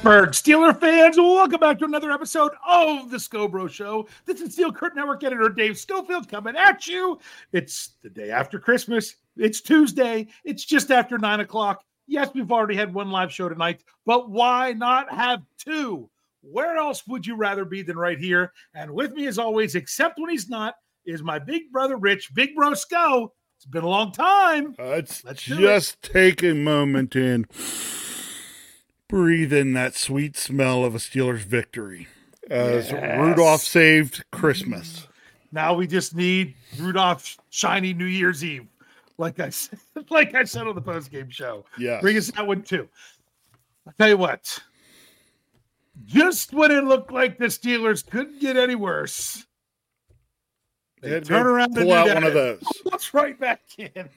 Pittsburgh Steeler fans, welcome back to another episode of the Scho Bro Show. This is Steel Curtain Network editor Dave Schofield coming at you. It's the day after Christmas. It's Tuesday. It's just after nine o'clock. Yes, we've already had one live show tonight, but why not have two? Where else would you rather be than right here? And with me, as always, except when he's not, is my big brother Rich, Big Bro Scho. It's been a long time. Uh, let's, Let's just take a moment and breathe in that sweet smell of a Steelers victory as yes. Rudolph saved Christmas. Now we just need Rudolph shiny New Year's Eve, like I said, like I said on the post game show. Yeah, bring us that one too. I'll tell you what. Just when it looked like the Steelers couldn't get any worse, they turn around and pull out one of those. Let's right back in.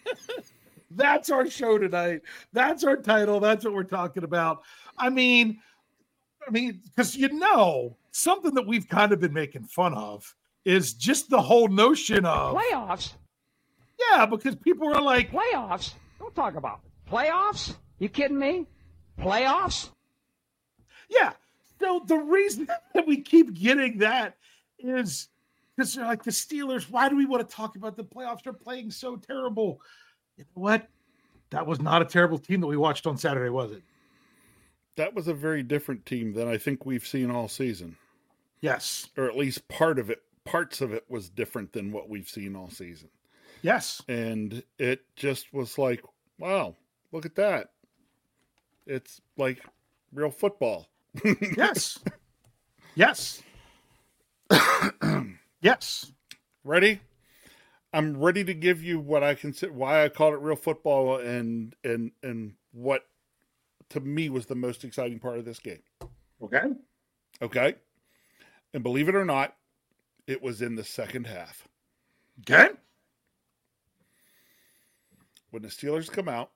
That's our show tonight. That's our title. That's what we're talking about. I mean, I mean, because you know, something that we've kind of been making fun of is just the whole notion of playoffs. Yeah, because people are like playoffs. Don't talk about it. playoffs. You kidding me? Playoffs? Yeah. So the reason that we keep getting that is because they're like the Steelers. Why do we want to talk about the playoffs? They're playing so terrible. You know what? That was not a terrible team that we watched on Saturday, was it? That was a very different team than I think we've seen all season. Yes. Or at least part of it, parts of it was different than what we've seen all season. Yes. And it just was like, wow, look at that. It's like real football. yes. Yes. yes. Ready? I'm ready to give you what I consider why I called it real football and and and what to me was the most exciting part of this game. Okay. Okay. And believe it or not, it was in the second half. Okay. When the Steelers come out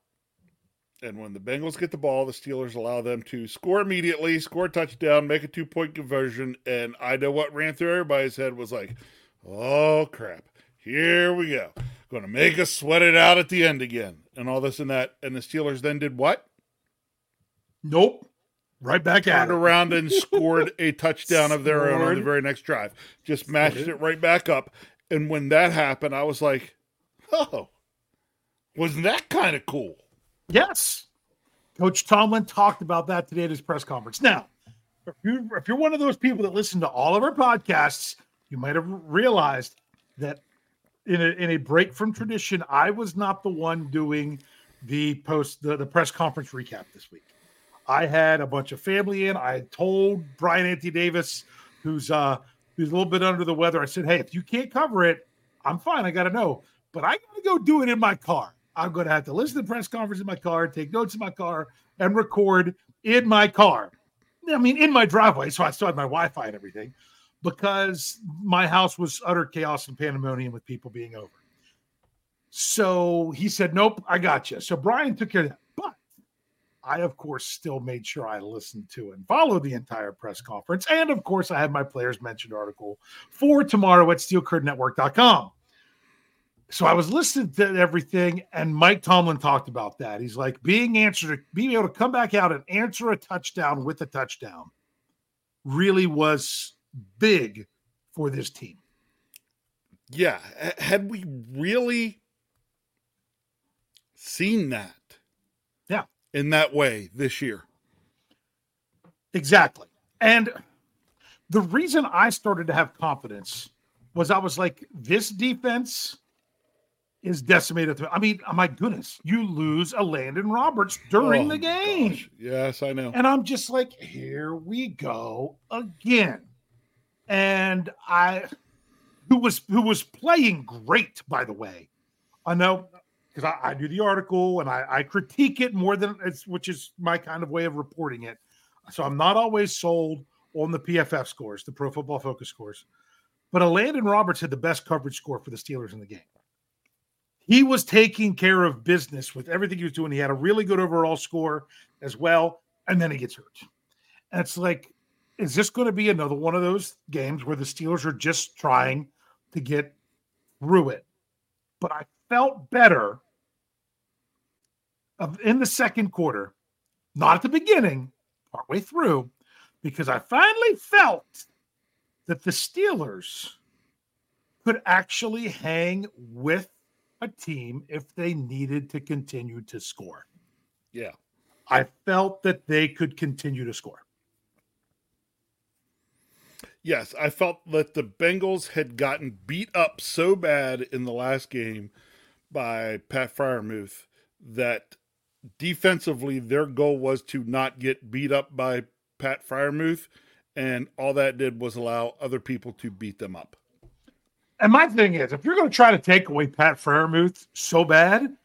and when the Bengals get the ball, the Steelers allow them to score immediately, score a touchdown, make a two point conversion. And I know what ran through everybody's head was like, oh crap, here we go. Going to make us sweat it out at the end again, and all this and that. And the Steelers then did what? Nope. Right back at Turned around and scored a touchdown of their own on the very next drive. Just matched it right back up. And when that happened, I was like, oh, wasn't that kind of cool? Yes. Coach Tomlin talked about that today at his press conference. Now, if you're, if you're one of those people that listen to all of our podcasts, you might have realized that in a, in a break from tradition, I was not the one doing the post the, the press conference recap this week. I had a bunch of family in. I told Brian Anthony Davis, who's uh who's a little bit under the weather, I said, Hey, if you can't cover it, I'm fine. I gotta know. But I gotta go do it in my car. I'm gonna have to listen to press conference in my car, take notes in my car, and record in my car. I mean, in my driveway, so I still had my Wi-Fi and everything, because my house was utter chaos and pandemonium with people being over. So he said, Nope, I got you. So Brian took care of that. I, of course, still made sure I listened to and followed the entire press conference. And of course, I had my players mentioned article for tomorrow at steelcurtainnetwork.com. So I was listening to everything, and Mike Tomlin talked about that. He's like, being answered, being able to come back out and answer a touchdown with a touchdown really was big for this team. Yeah. Had we really seen that in that way this year. Exactly. And the reason I started to have confidence was I was like, this defense is decimated. I mean, oh my goodness, you lose Elandon Roberts during oh, the game. Gosh. Yes, I know. And I'm just like, here we go again. And I who was who was playing great, by the way. I know because I, I, do the article and I, I, critique it more than it's which is my kind of way of reporting it. So I'm not always sold on the PFF scores, the Pro Football Focus scores. But Elandon Roberts had the best coverage score for the Steelers in the game. He was taking care of business with everything he was doing. He had a really good overall score as well, and then he gets hurt. And it's like, is this going to be another one of those games where the Steelers are just trying to get through it? But I felt better of in the second quarter, not at the beginning, partway through because I finally felt that the Steelers could actually hang with a team if they needed to continue to score. Yeah. I felt that they could continue to score. Yes, I felt that the Bengals had gotten beat up so bad in the last game by Pat Freiermuth that defensively their goal was to not get beat up by Pat Freiermuth, and all that did was allow other people to beat them up. And my thing is, if you're going to try to take away Pat Freiermuth so bad,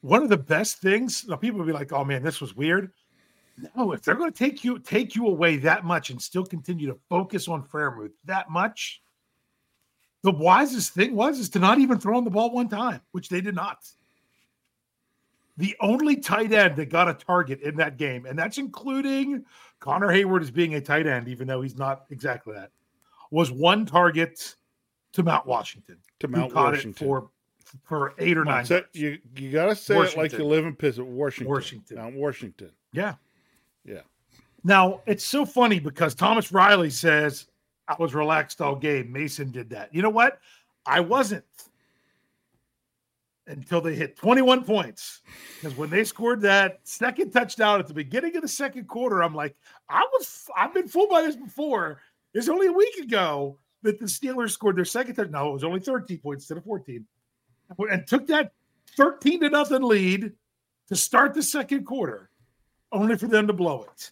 one of the best things, now people will be like, "Oh man, this was weird." No, if they're going to take you take you away that much and still continue to focus on Freiermuth that much, the wisest thing was is to not even throw him the ball one time, which they did not. The only tight end that got a target in that game, and that's including Connor Heyward as being a tight end, even though he's not exactly that, was one target to Mount Washington. To Mount Washington. for for eight or nine. you you gotta say it like you live in Pitt, Washington. Washington. Mount Washington. Yeah. Yeah. Now it's so funny because Thomas Riley says I was relaxed all game. Mason did that. You know what? I wasn't until they hit 21 points. Because when they scored that second touchdown at the beginning of the second quarter, I'm like, I was I've been fooled by this before. It's only a week ago that the Steelers scored their second touchdown. No, it was only 13 points instead of 14. And took that 13 to nothing lead to start the second quarter, only for them to blow it.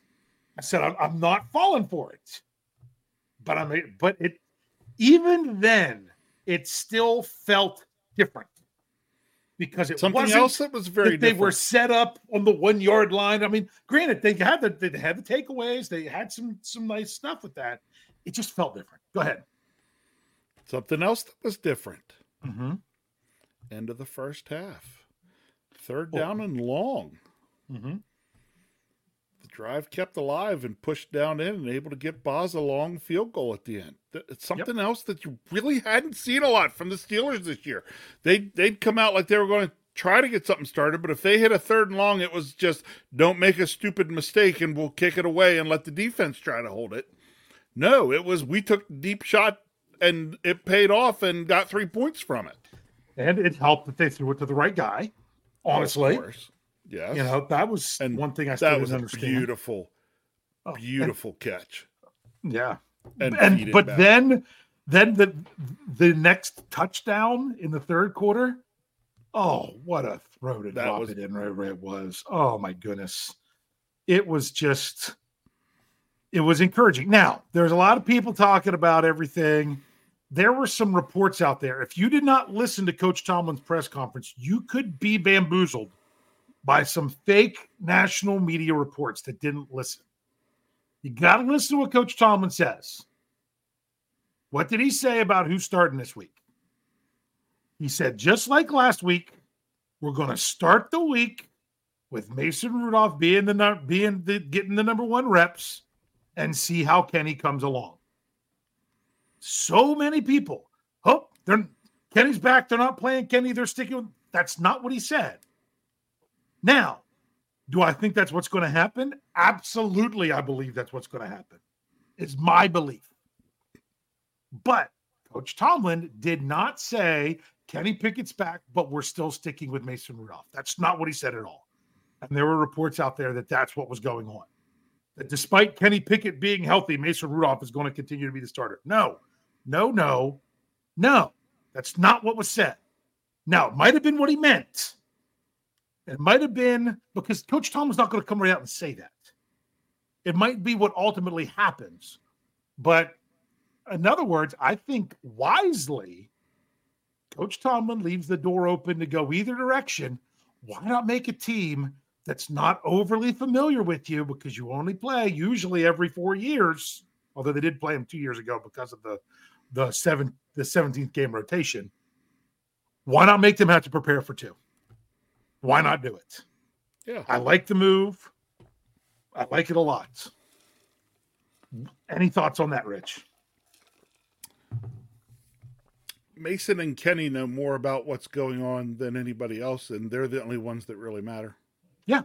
I said, I'm, I'm not falling for it. But I'm but it even then, it still felt different because it Something wasn't else that was very that they were set up on the one yard line. I mean, granted, they had the they had the takeaways, they had some some nice stuff with that. It just felt different. Go ahead. Something else that was different. Mm-hmm. End of the first half. Third Oh. down and long. Mm-hmm. Drive kept alive and pushed down in and able to get Boz a long field goal at the end. It's something else that you really hadn't seen a lot from the Steelers this year. They they'd come out like they were going to try to get something started, but if they hit a third and long, it was just don't make a stupid mistake and we'll kick it away and let the defense try to hold it. No, it was we took deep shot and it paid off and got three points from it. And it helped that they threw it to the right guy. Honestly, Yes. you know that was And one thing I still that didn't was a understand. beautiful, Oh, and- beautiful catch. yeah, And, and but back. then then the the next touchdown in the third quarter oh what a throw to That drop was- it in right where it was oh my goodness it was just it was encouraging now there's a lot of people talking about everything there were some reports out there if you did not listen to coach tomlin's press conference you could be bamboozled by some fake national media reports that didn't listen you got to listen to what coach tomlin says what did he say about who's starting this week? He said, just like last week, we're going to start the week with Mason Rudolph being the being the getting the number one reps and see how Kenny comes along. So many people, oh, they're Kenny's back. They're not playing Kenny. They're sticking with. That's not what he said. Now, do I think that's what's going to happen? Absolutely, I believe that's what's going to happen. It's my belief. But Coach Tomlin did not say Kenny Pickett's back, but we're still sticking with Mason Rudolph. That's not what he said at all. And there were reports out there that that's what was going on. That despite Kenny Pickett being healthy, Mason Rudolph is going to continue to be the starter. No, no, no, no. That's not what was said. Now, it might have been what he meant. It might have been because Coach Tom Tomlin's not going to come right out and say that. It might be what ultimately happens. But in other words, I think wisely, Coach Tomlin leaves the door open to go either direction. Why not make a team that's not overly familiar with you because you only play usually every four years? Although they did play him two years ago because of the the seven the 17th game rotation. Why not make them have to prepare for two? Why not do it? yeah, I like the move. I like it a lot. Any thoughts on that, Rich? Mason and Kenny know more about what's going on than anybody else, and they're the only ones that really matter. Yeah.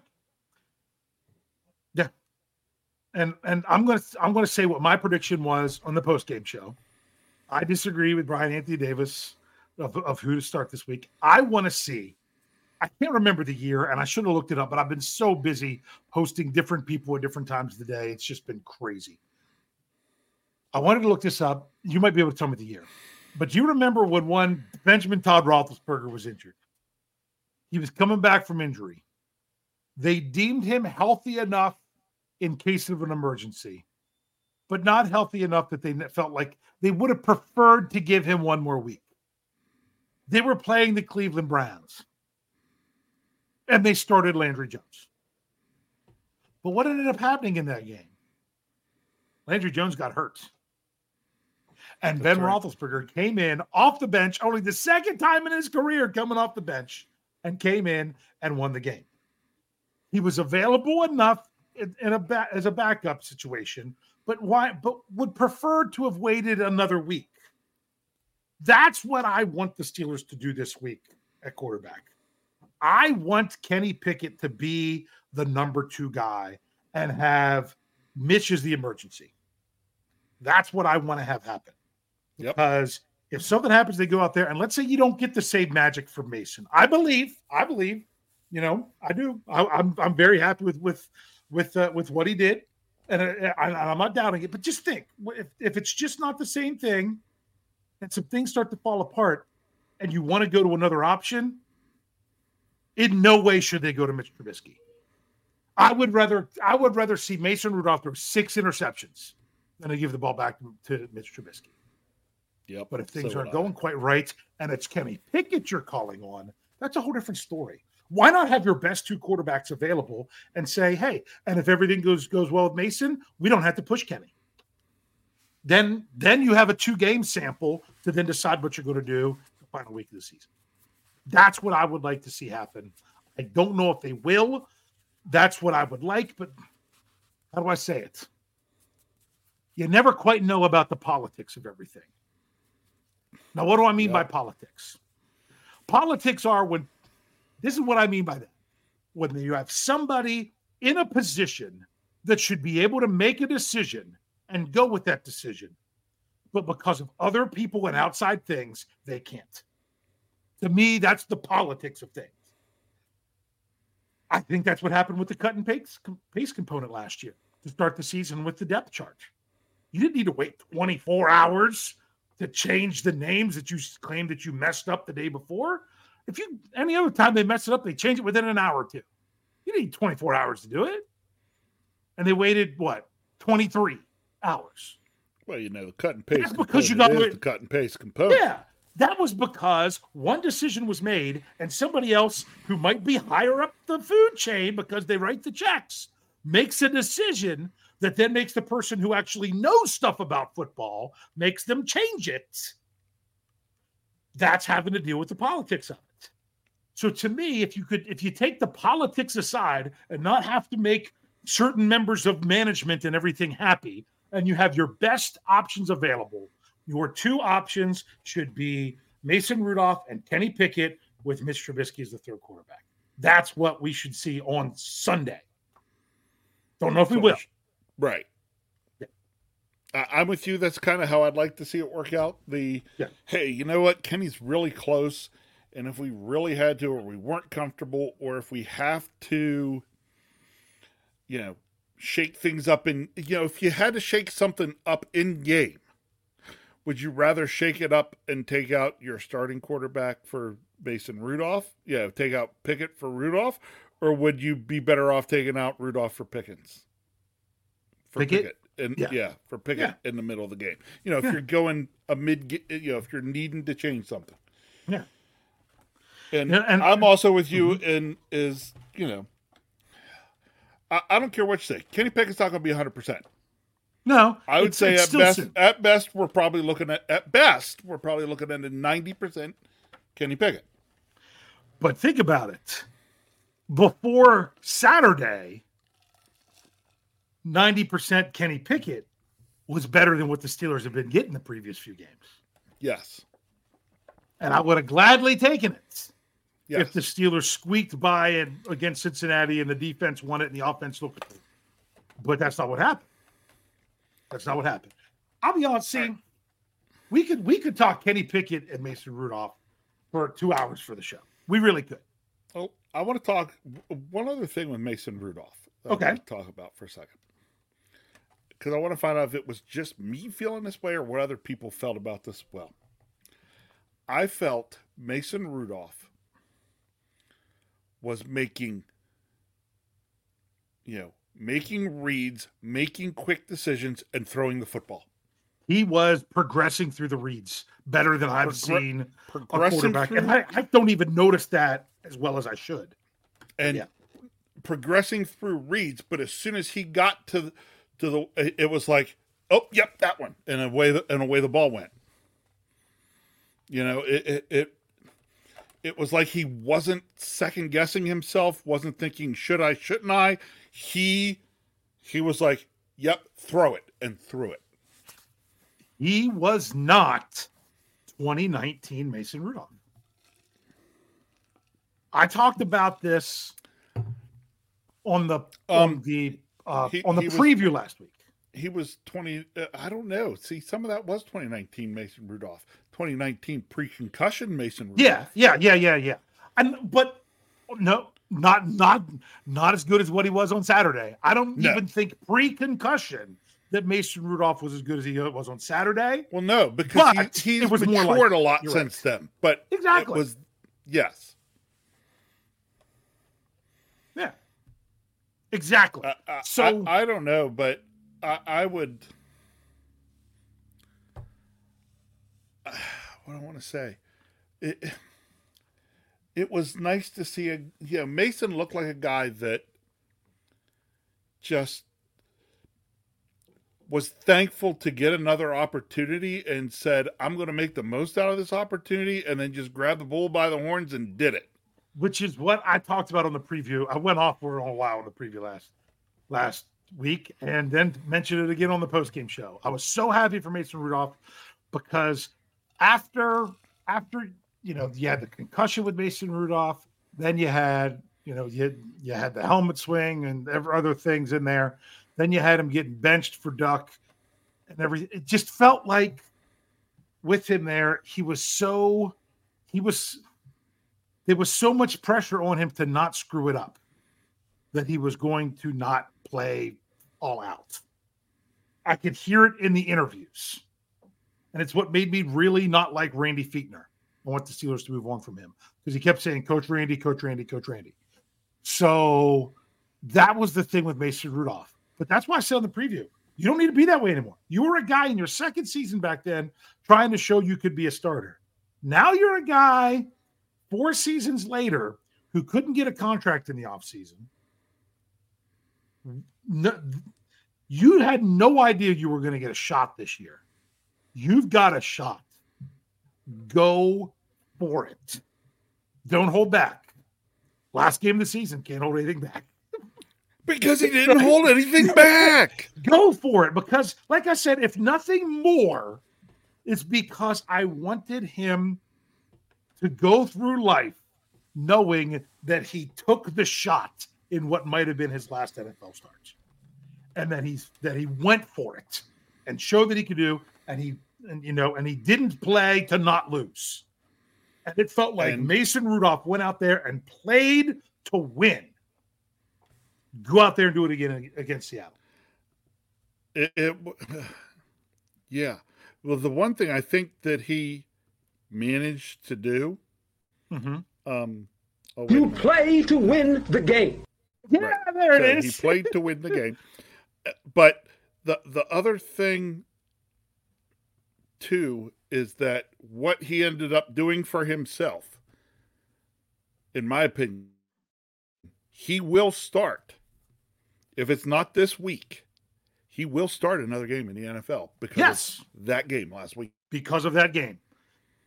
Yeah. And and I'm gonna I'm gonna say what my prediction was on the post game show. I disagree with Brian Anthony Davis of, of who to start this week. I want to see. I can't remember the year, and I should have looked it up, but I've been so busy hosting different people at different times of the day. It's just been crazy. I wanted to look this up. You might be able to tell me the year. But do you remember when one Benjamin Todd Roethlisberger was injured? He was coming back from injury. They deemed him healthy enough in case of an emergency, but not healthy enough that they felt like they would have preferred to give him one more week. They were playing the Cleveland Browns and they started Landry Jones. But what ended up happening in that game? Landry Jones got hurt. And That's Ben right. Roethlisberger came in off the bench, only the second time in his career coming off the bench, and came in and won the game. He was available enough in, in a ba- as a backup situation, but why? But would prefer to have waited another week. That's what I want the Steelers to do this week at quarterback. I want Kenny Pickett to be the number two guy and have Mitch as the emergency. That's what I want to have happen. Yep. Because if something happens, they go out there and let's say you don't get the same magic from Mason. I believe, I believe, you know, I do. I, am I'm, I'm very happy with with with uh, with what he did, and uh, I, am not doubting it. But just think, if if it's just not the same thing, and some things start to fall apart, and you want to go to another option, in no way should they go to Mitch Trubisky. I would rather I would rather see Mason Rudolph throw six interceptions than to give the ball back to, to Mitch Trubisky. Yep. But if things so aren't going quite right and it's Kenny Pickett you're calling on, that's a whole different story. Why not have your best two quarterbacks available and say, hey, and if everything goes goes well with Mason, we don't have to push Kenny. Then then you have a two game sample to then decide what you're going to do the final week of the season. That's what I would like to see happen. I don't know if they will. That's what I would like, but how do I say it? You never quite know about the politics of everything. Now, what do I mean by politics? Politics are when this is what I mean by that. When you have somebody in a position that should be able to make a decision and go with that decision, but because of other people and outside things, they can't. To me, that's the politics of things. I think that's what happened with the cut and pace, pace component last year to start the season with the depth chart. You didn't need to wait 24 hours to change the names that you claimed that you messed up the day before. If you any other time they mess it up, they change it within an hour or two. You need 24 hours to do it. And they waited what 23 hours. Well, you know, the cut and paste. That's because you got the cut and paste component. Yeah, that was because one decision was made, and somebody else who might be higher up the food chain because they write the checks makes a decision that then makes the person who actually knows stuff about football makes them change it. That's having to deal with the politics of it. So to me, if you could, if you take the politics aside and not have to make certain members of management and everything happy, and you have your best options available, your two options should be Mason Rudolph and Kenny Pickett with Mitch Trubisky as the third quarterback. That's what we should see on Sunday. Don't know if we will. Right. Yeah. I'm with you. That's kind of how I'd like to see it work out. The yeah. hey, you know what? Kenny's really close. And if we really had to, or we weren't comfortable, or if we have to, you know, shake things up in, you know, if you had to shake something up in game, would you rather shake it up and take out your starting quarterback for Mason Rudolph? Yeah, take out Pickett for Rudolph, or would you be better off taking out Rudolph for Pickens? For Pickett, Pickett. yeah. yeah. for Pickett yeah. in the middle of the game. You know, if yeah. you're going a mid, you know, if you're needing to change something. Yeah. And, and I'm also with you mm-hmm. in is you know, I, I, don't care what you say. Kenny Pickett's not going to be 100. percent no, I would say at best, soon. at best, we're probably looking at at best, we're probably looking at a ninety percent Kenny Pickett. But think about it. Before Saturday, ninety percent Kenny Pickett was better than what the Steelers have been getting the previous few games. Yes, and I would have gladly taken it yes. if the Steelers squeaked by and against Cincinnati and the defense won it and the offense looked. But that's not what happened. That's not what happened. I'll be honest, see, we could we could talk Kenny Pickett and Mason Rudolph for two hours for the show. We really could. Oh, I want to talk one other thing with Mason Rudolph. Okay. want to talk about for a second because I want to find out if it was just me feeling this way or what other people felt about this. Well, I felt Mason Rudolph was making, you know, making reads, making quick decisions, and throwing the football. He was progressing through the reads better than I've seen a Progressing quarterback, through, and I, I don't even notice that as well as I should. and Yeah. progressing through reads. But as soon as he got to the, to the, it- it was like, oh, yep, that one, and away the, and away the ball went. You know, it it it, it was like he wasn't second guessing himself, wasn't thinking should I, shouldn't I. He he was like, yep, throw it, and threw it. He was not 2019 Mason Rudolph. I talked about this on the on Um, the uh, he- on the he was- preview last week. He was twenty. Uh, I don't know. See, some of that was 2019 Mason Rudolph, 2019 pre-concussion Mason Rudolph. Yeah, yeah, yeah, yeah, yeah. And but no, not not not as good as what he was on Saturday. I don't No. even think pre-concussion that Mason Rudolph was as good as he was on Saturday. Well, no, because But he, he's it was more like- a lot you're right. since then. But Exactly. it was yes. Yeah, exactly. I, I, So- I, I don't know, but I, I would. What I want to say, it it was nice to see a you know Mason looked like a guy that just was thankful to get another opportunity and said, "I'm going to make the most out of this opportunity," and then just grabbed the bull by the horns and did it. which is what I talked about on the preview. I went off for a while on the preview last last week, and then mentioned it again on the post game show. I was so happy for Mason Rudolph because after after you know you had the concussion with Mason Rudolph, then you had you know you you had the helmet swing and other things in there. Then you had him getting benched for Duck, and everything. it just felt like with him there he was so he was there was so much pressure on him to not screw it up that he was going to not play all out. I could hear it in the interviews. And it's what made me really not like Randy Fichtner. I want the Steelers to move on from him because he kept saying, Coach Randy, Coach Randy, Coach Randy. So that was the thing with Mason Rudolph. But that's why I said in the preview, you don't need to be that way anymore. You were a guy in your second season back then trying to show you could be a starter. Now you're a guy four seasons later who couldn't get a contract in the offseason. No, you had no idea you were going to get a shot this year. You've got a shot. Go for it. Don't hold back. Last game of the season, can't hold anything back. Because he didn't hold anything back. Go for it because, like I said, if nothing more, it's because I wanted him to go through life knowing that he took the shot in what might have been his last NFL start, and that he's that he went for it and showed that he could do, and he and you know, and he didn't play to not lose. And it felt like And- Mason Rudolph went out there and played to win. Go out there and do it again against Seattle. It, it yeah. Well, the one thing I think that he managed to do, Mm-hmm. um, oh, You play to win the game. Yeah, Right. there So it is. He played to win the game. Uh, But the the other thing too is that what he ended up doing for himself, in my opinion, he will start. If it's not this week, he will start another game in the NFL because Yes. that game last week. because of that game.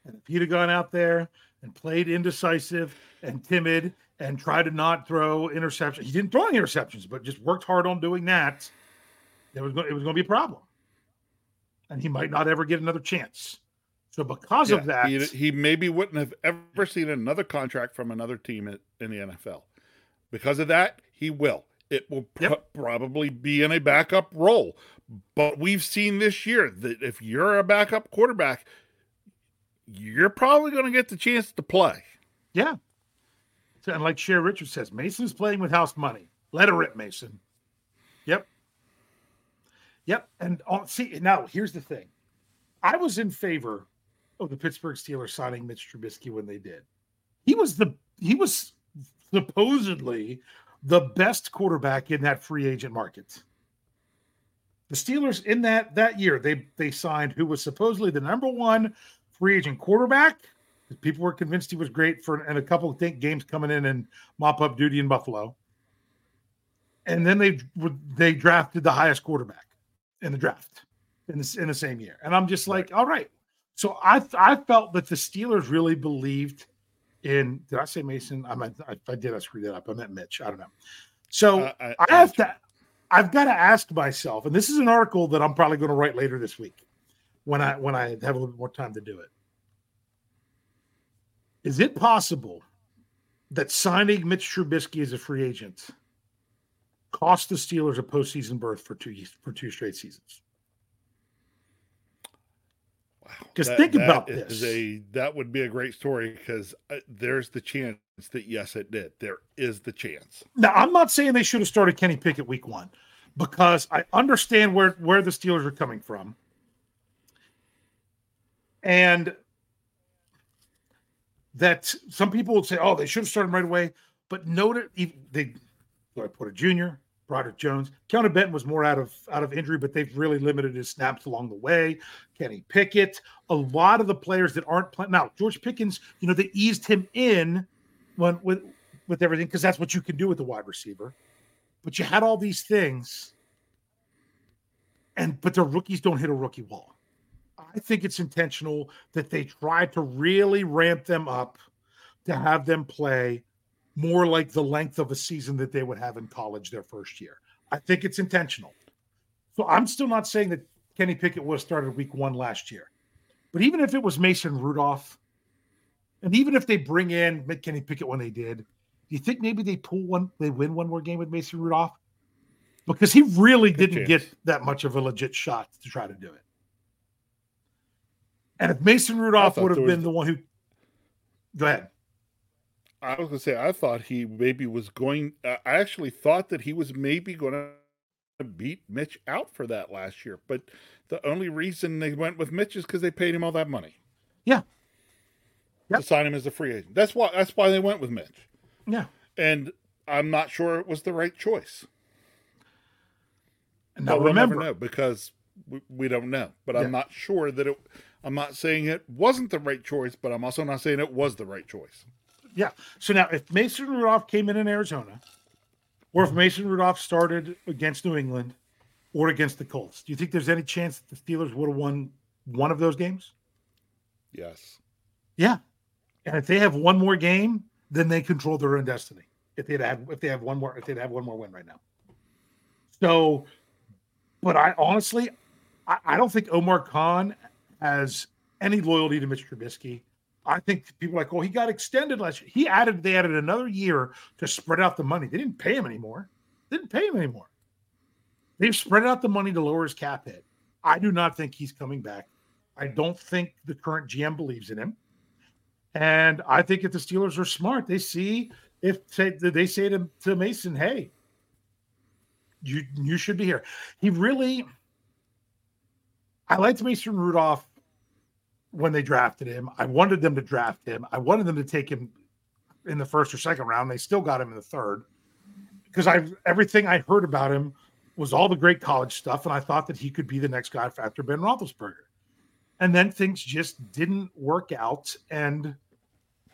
And if he'd have gone out there and played indecisive and timid and tried to not throw interceptions, he didn't throw any interceptions, but just worked hard on doing that. It was it was going to be a problem, and he might not ever get another chance. So because of that, he, he maybe wouldn't have ever seen another contract from another team in, in the NFL. Because of that, he will. it will yep. probably be in a backup role. But we've seen this year that if you're a backup quarterback, you're probably going to get the chance to play. Yeah. And like Cher Richards says, Mason's playing with house money. Let her rip, Mason. Yep. Yep. And uh, see, now here's the thing I was in favor of the Pittsburgh Steelers signing Mitch Trubisky when they did. He was the, he was supposedly the best quarterback in that free agent market. The Steelers in that that year they they signed who was supposedly the number one free agent quarterback. People were convinced he was great for and a couple of games coming in and mop up duty in Buffalo. And then they they drafted the highest quarterback in the draft in the, in the same year. And I'm just like, right. all right. So I I felt that the Steelers really believed in did I say Mason? I meant I, I did I screwed that up. I meant Mitch. I don't know. So uh, I, I, have to I've got to ask myself, and this is an article that I'm probably going to write later this week when I when I have a little bit more time to do it. Is it possible that signing Mitch Trubisky as a free agent cost the Steelers a postseason berth for two for two straight seasons? Wow! Because think that about this. A, that would be a great story because uh, there's the chance that yes, it did. There is the chance. Now, I'm not saying they should have started Kenny Pickett week one because I understand where where the Steelers are coming from, and that some people would say, "Oh, they should have started right away." But note it, they do I put a junior, Broderick Jones. Keanu Benton was more out of out of injury, but they've really limited his snaps along the way. Kenny Pickett, a lot of the players that aren't playing now. George Pickens, you know, they eased him in when with with everything because that's what you can do with the wide receiver. But you had all these things, and but the rookies don't hit a rookie wall. I think it's intentional that they tried to really ramp them up to have them play more like the length of a season that they would have in college their first year. I think it's intentional. So I'm still not saying that Kenny Pickett would have started week one last year. But even if it was Mason Rudolph, and even if they bring in Kenny Pickett when they did, do you think maybe they pull one, they win one more game with Mason Rudolph? Because he really Good didn't chance. get that much of a legit shot to try to do it. And if Mason Rudolph would have been the one who, go ahead. I was going to say, I thought he maybe was going. Uh, I actually thought that he was maybe going to beat Mitch out for that last year. But the only reason they went with Mitch is because they paid him all that money. Yeah. Yep. To sign him as a free agent. That's why. That's why they went with Mitch. Yeah. And I'm not sure it was the right choice. And now but we'll remember, never know because we, we don't know. But yeah. I'm not sure that it. I'm not saying it wasn't the right choice, but I'm also not saying it was the right choice. Yeah. So now, if Mason Rudolph came in in Arizona, or if Mason Rudolph started against New England or against the Colts, do you think there's any chance that the Steelers would have won one of those games? Yes. Yeah. And if they have one more game, then they control their own destiny. If they'd have if they have one more if they'd have one more win right now. So, but I honestly, I, I don't think Omar Khan has any loyalty to Mitch Trubisky. I think people like, well, he got extended last year. He added, they added another year to spread out the money. They didn't pay him anymore. They didn't pay him anymore. They've spread out the money to lower his cap hit. I do not think he's coming back. I don't think the current GM believes in him. And I think if the Steelers are smart, they see if say, they say to, to Mason, hey, you you should be here. He really I liked Mason Rudolph when they drafted him. I wanted them to draft him. I wanted them to take him in the first or second round. They still got him in the third because I everything I heard about him was all the great college stuff, and I thought that he could be the next guy after Ben Roethlisberger. And then things just didn't work out, and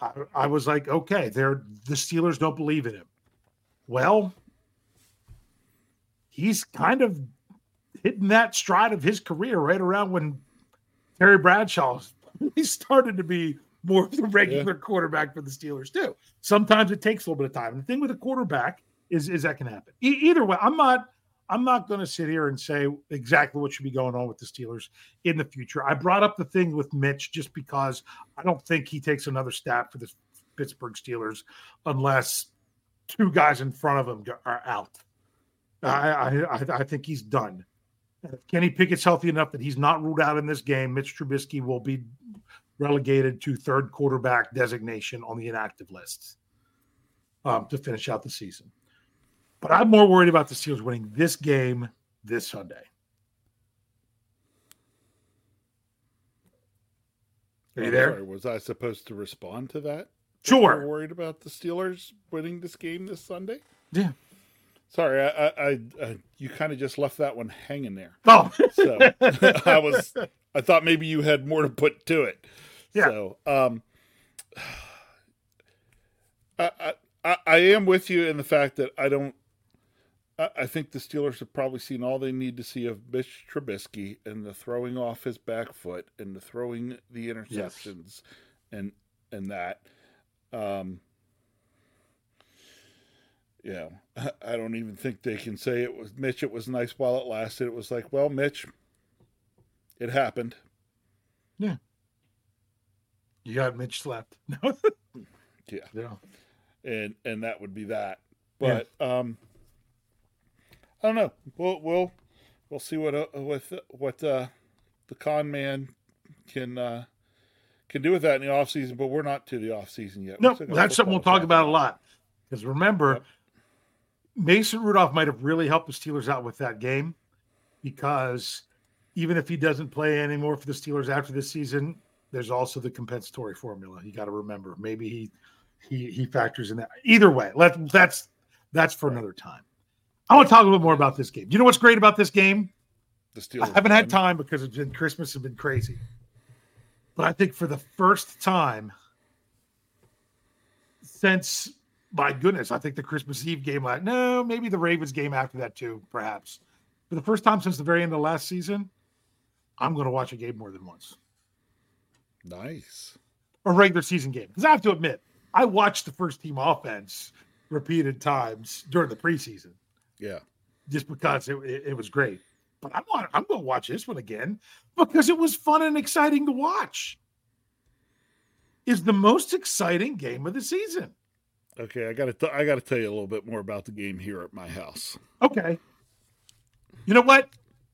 I, I was like, okay, they're the Steelers don't believe in him. Well, he's kind of hitting that stride of his career right around when Terry Bradshaw, he started to be more of the regular yeah. quarterback for the Steelers too. Sometimes it takes a little bit of time. The thing with a quarterback is is that can happen. E- either way, I'm not I'm not going to sit here and say exactly what should be going on with the Steelers in the future. I brought up the thing with Mitch just because I don't think he takes another step for the Pittsburgh Steelers unless two guys in front of him are out. I, I, I think he's done. If Kenny Pickett's healthy enough that he's not ruled out in this game, Mitch Trubisky will be relegated to third quarterback designation on the inactive list um, to finish out the season. But I'm more worried about the Steelers winning this game this Sunday. Are you there? sorry, was I supposed to respond to that? Sure. Worried about the Steelers winning this game this Sunday? Yeah. Sorry, I, I, I, you kind of just left that one hanging there. Oh, So I was, I thought maybe you had more to put to it. Yeah. So, um, I, I, I- am with you in the fact that I don't. I, I think the Steelers have probably seen all they need to see of Mitch Trubisky and the throwing off his back foot and the throwing the interceptions and and that. Um, know, I, don't even think they can say it was Mitch. It was nice while it lasted. It was like, well, Mitch, it happened. Yeah. You got Mitch slept. No. Yeah. yeah. and and that would be that. But um, I don't know. We'll we'll we'll see what uh, with what uh, the con man can uh, can do with that in the off season. But we're not to the off season yet. No, got that's something we'll talk about a lot. Because remember, Yep. Mason Rudolph might have really helped the Steelers out with that game because even if he doesn't play anymore for the Steelers after this season, there's also the compensatory formula. You got to remember. Maybe he he he factors in that. Either way, let that's that's for another time. I want to talk a little more about this game. You know what's great about this game? The Steelers. I haven't had time because it's been Christmas has been crazy. But I think for the first time since my goodness, I think the Christmas Eve game like no, maybe the Ravens game after that too, perhaps. For the first time since the very end of last season, I'm going to watch a game more than once. Nice. A regular season game. Because I have to admit, I watched the first team offense repeated times during the preseason Yeah. just because it, it, it was great. But I want I'm going to watch this one again because it was fun and exciting to watch. Is the most exciting game of the season. Okay. I got to. I got to tell you a little bit more about the game here at my house. Okay. You know what?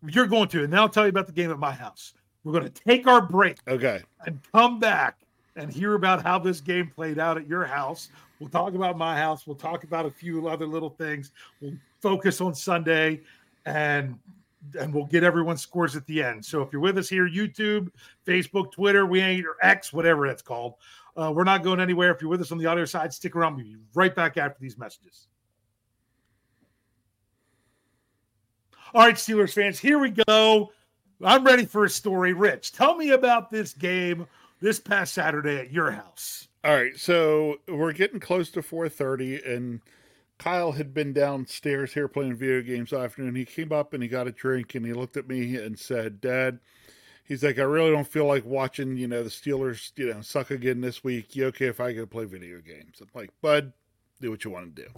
You're going to, and then I'll tell you about the game at my house. We're going to take our break Okay. and come back and hear about how this game played out at your house. We'll talk about my house. We'll talk about a few other little things. We'll focus on Sunday and and we'll get everyone's scores at the end. So if you're with us here, YouTube, Facebook, Twitter, we ain't or X, whatever it's called. Uh, we're not going anywhere. If you're with us on the audio side, stick around. We'll be right back after these messages. All right, Steelers fans, here we go. I'm ready for a story. Rich, tell me about this game this past Saturday at your house. All right, so we're getting close to 4:30, and Kyle had been downstairs here playing video games afternoon. He came up and he got a drink, and he looked at me and said, "Dad." He's like, I really don't feel like watching, you know, the Steelers, you know, suck again this week. You okay if I go play video games? I'm like, Bud, do what you want to do.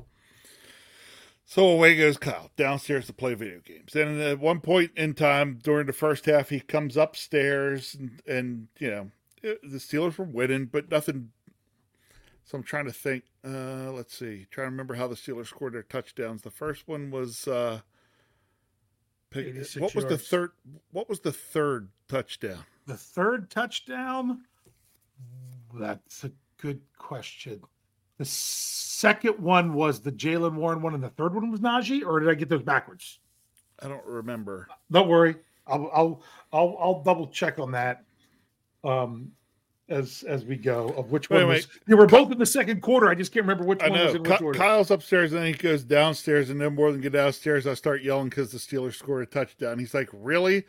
So away goes Kyle downstairs to play video games. And at one point in time during the first half, he comes upstairs and, and you know, it- the Steelers were winning, but nothing. So I'm trying to think. Uh, let's see. Trying to remember how the Steelers scored their touchdowns. The first one was. Uh, pick- 86 what was the third? What was the third touchdown? The third touchdown? That's a good question. The second one was the Jaylen Warren one, and the third one was Najee, or did I get those backwards? I don't remember. Don't worry. I'll I'll I'll, I'll double check on that um as as we go of which one Wait, was they were both in the second quarter. I just can't remember which I one was know. in which Ky- order. Kyle's upstairs, and then he goes downstairs, and then more than get downstairs, I start yelling because the Steelers scored a touchdown. He's like, "Really?"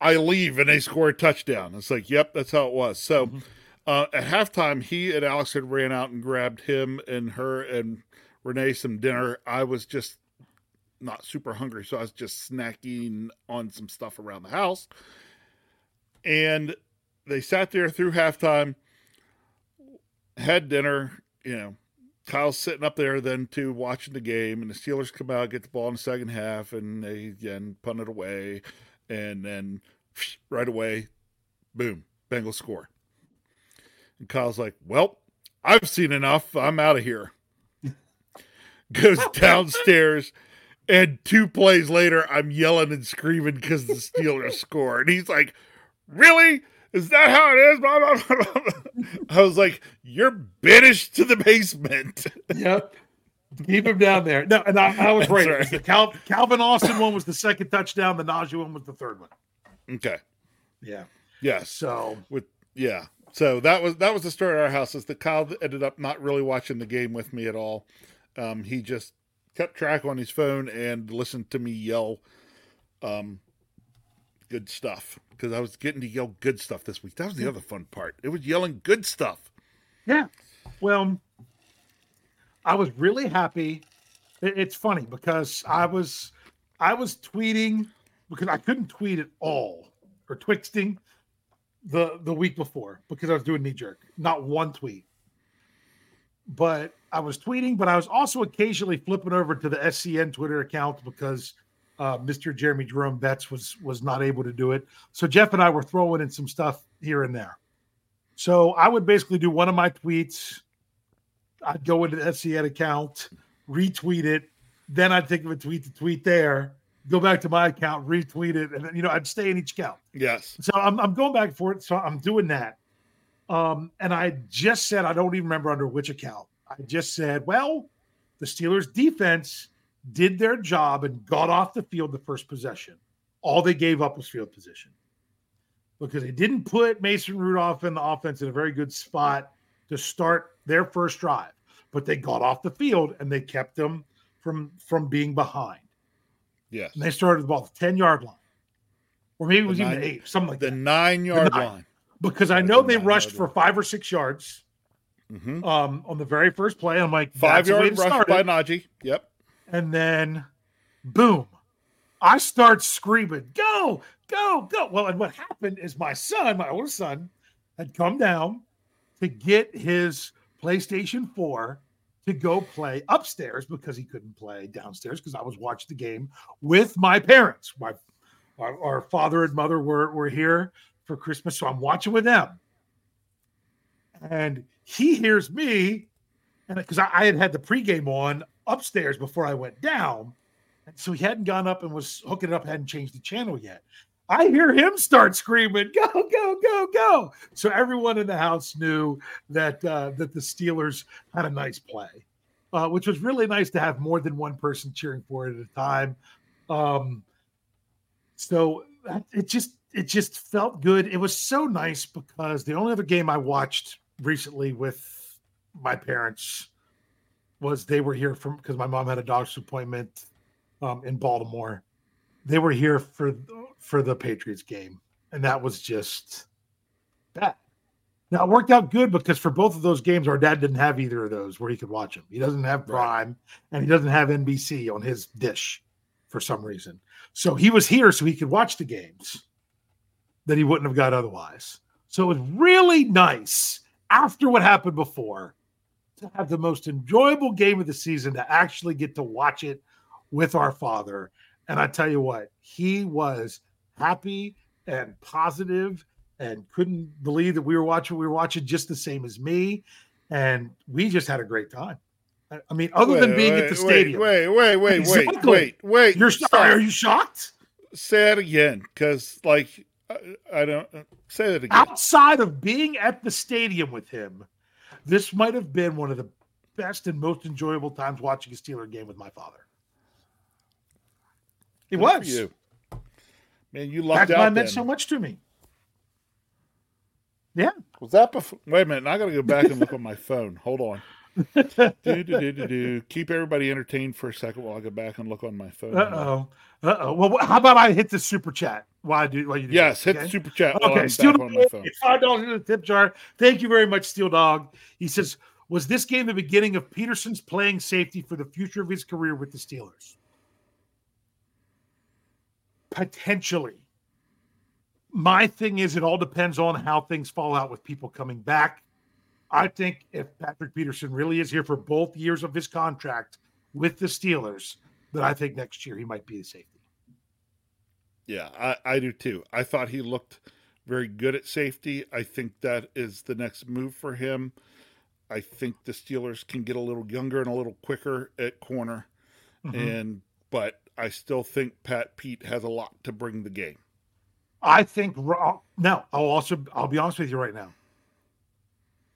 I leave, and they score a touchdown. It's like, "Yep, that's how it was." So, Mm-hmm. uh, at halftime, he and Alex had ran out and grabbed him and her and Renee some dinner. I was just not super hungry, so I was just snacking on some stuff around the house. And they sat there through halftime, had dinner, you know. Kyle's sitting up there then too, watching the game, and the Steelers come out, get the ball in the second half, and they again punt it away, and then right away, boom, Bengals score. And Kyle's like, "Well, I've seen enough. I'm out of here." Goes downstairs And two plays later, I'm yelling and screaming because the Steelers score. And he's like, Really? Is that how it is? Blah, blah, blah. I was like, You're banished to the basement. Yep. Keep him down there. No, and I, I was right. right. The Cal, Calvin Austin one was the second touchdown. The Najee one was the third one. Okay. Yeah. Yes. So With yeah. So that was that was the story at our house is that Kyle ended up not really watching the game with me at all. Um, he just kept track on his phone and listened to me yell um good stuff because I was getting to yell good stuff this week. That was the other fun part. It was yelling good stuff. Yeah. Well, I was really happy. It's funny because I was I was tweeting because I couldn't tweet at all or twixting the the week before because I was doing knee jerk. Not one tweet. But I was tweeting, but I was also occasionally flipping over to the SCN Twitter account because uh, Mr. Jeremy Jerome Betts was was not able to do it. So Jeff and I were throwing in some stuff here and there. So I would basically do one of my tweets. I'd go into the SCN account, retweet it, then I'd think of a tweet to tweet there, go back to my account, retweet it, and then you know I'd stay in each account. Yes. So I'm, I'm going back for it. So I'm doing that. Um, and I just said I don't even remember under which account. I just said, well, the Steelers defense did their job and got off the field the first possession. All they gave up was field position because they didn't put Mason Rudolph in the offense in a very good spot to start their first drive, but they got off the field and they kept them from from being behind. Yes. And they started the ball the 10 yard line. Or maybe it was The even nine- the eight, something like The that. nine yard nine. line. Because I know the they rushed for five or six yards hmm um, on the very first play. I'm like, Five the yard rush by. Najee. Yep. And then, boom, I start screaming, go, go, go. Well, and what happened is my son, my older son, had come down to get his PlayStation 4 to go play upstairs because he couldn't play downstairs because I was watching the game with my parents. My our, our father and mother were, were here for Christmas, so I'm watching with them. And he hears me, and because I, I had had the pregame on upstairs before I went down, and so he hadn't gone up and was hooking it up, hadn't changed the channel yet. I hear him start screaming, "Go, go, go, go!" So everyone in the house knew that uh, that the Steelers had a nice play, uh, which was really nice to have more than one person cheering for it at a time. Um, so it just it just felt good. It was so nice because the only other game I watched recently with my parents was they were here from because my mom had a doctor's appointment um, in Baltimore. They were here for for the Patriots game, and that was just that. Now it worked out good because for both of those games, our dad didn't have either of those where he could watch them. He doesn't have Right. Prime, and he doesn't have NBC on his dish for some reason. So he was here so he could watch the games that he wouldn't have got otherwise. So it was really nice after what happened before to have the most enjoyable game of the season to actually get to watch it with our father. And I tell you what, he was happy and positive and couldn't believe that we were watching. We were watching just the same as me. And we just had a great time. I- mean, other than being wait, at the stadium. Wait, wait, wait, Exactly. wait, wait, wait. You're Stop. sorry. Are you shocked? Say it again, because like I, I don't say it again. outside of being at the stadium with him, this might have been one of the best and most enjoyable times watching a Steeler game with my father. It Good was. you. Man, you That's lucked why out. it meant so much to me. Yeah. Was that before? Wait a minute. I got to go back and look on my phone. Hold on. Do, do, do, do, do. Keep everybody entertained for a second while I go back and look on my phone. Uh oh. Uh oh. Well, how about I hit the super chat? Why do? Why you do Yes, that, hit okay? the super chat Okay, Steel back on my Dog, five dollars in the tip jar. Thank you very much, Steel Dog. He says, "Was this game the beginning of Peterson's playing safety for the future of his career with the Steelers?" Potentially. My thing is, it all depends on how things fall out with people coming back. I think if Patrick Peterson really is here for both years of his contract with the Steelers, then I think next year he might be the safety. Yeah, I, I do too. I thought he looked very good at safety. I think that is the next move for him. I think the Steelers can get a little younger and a little quicker at corner Mhm. and but I still think Pat Pete has a lot to bring the game. I think now I'll also I'll be honest with you right now.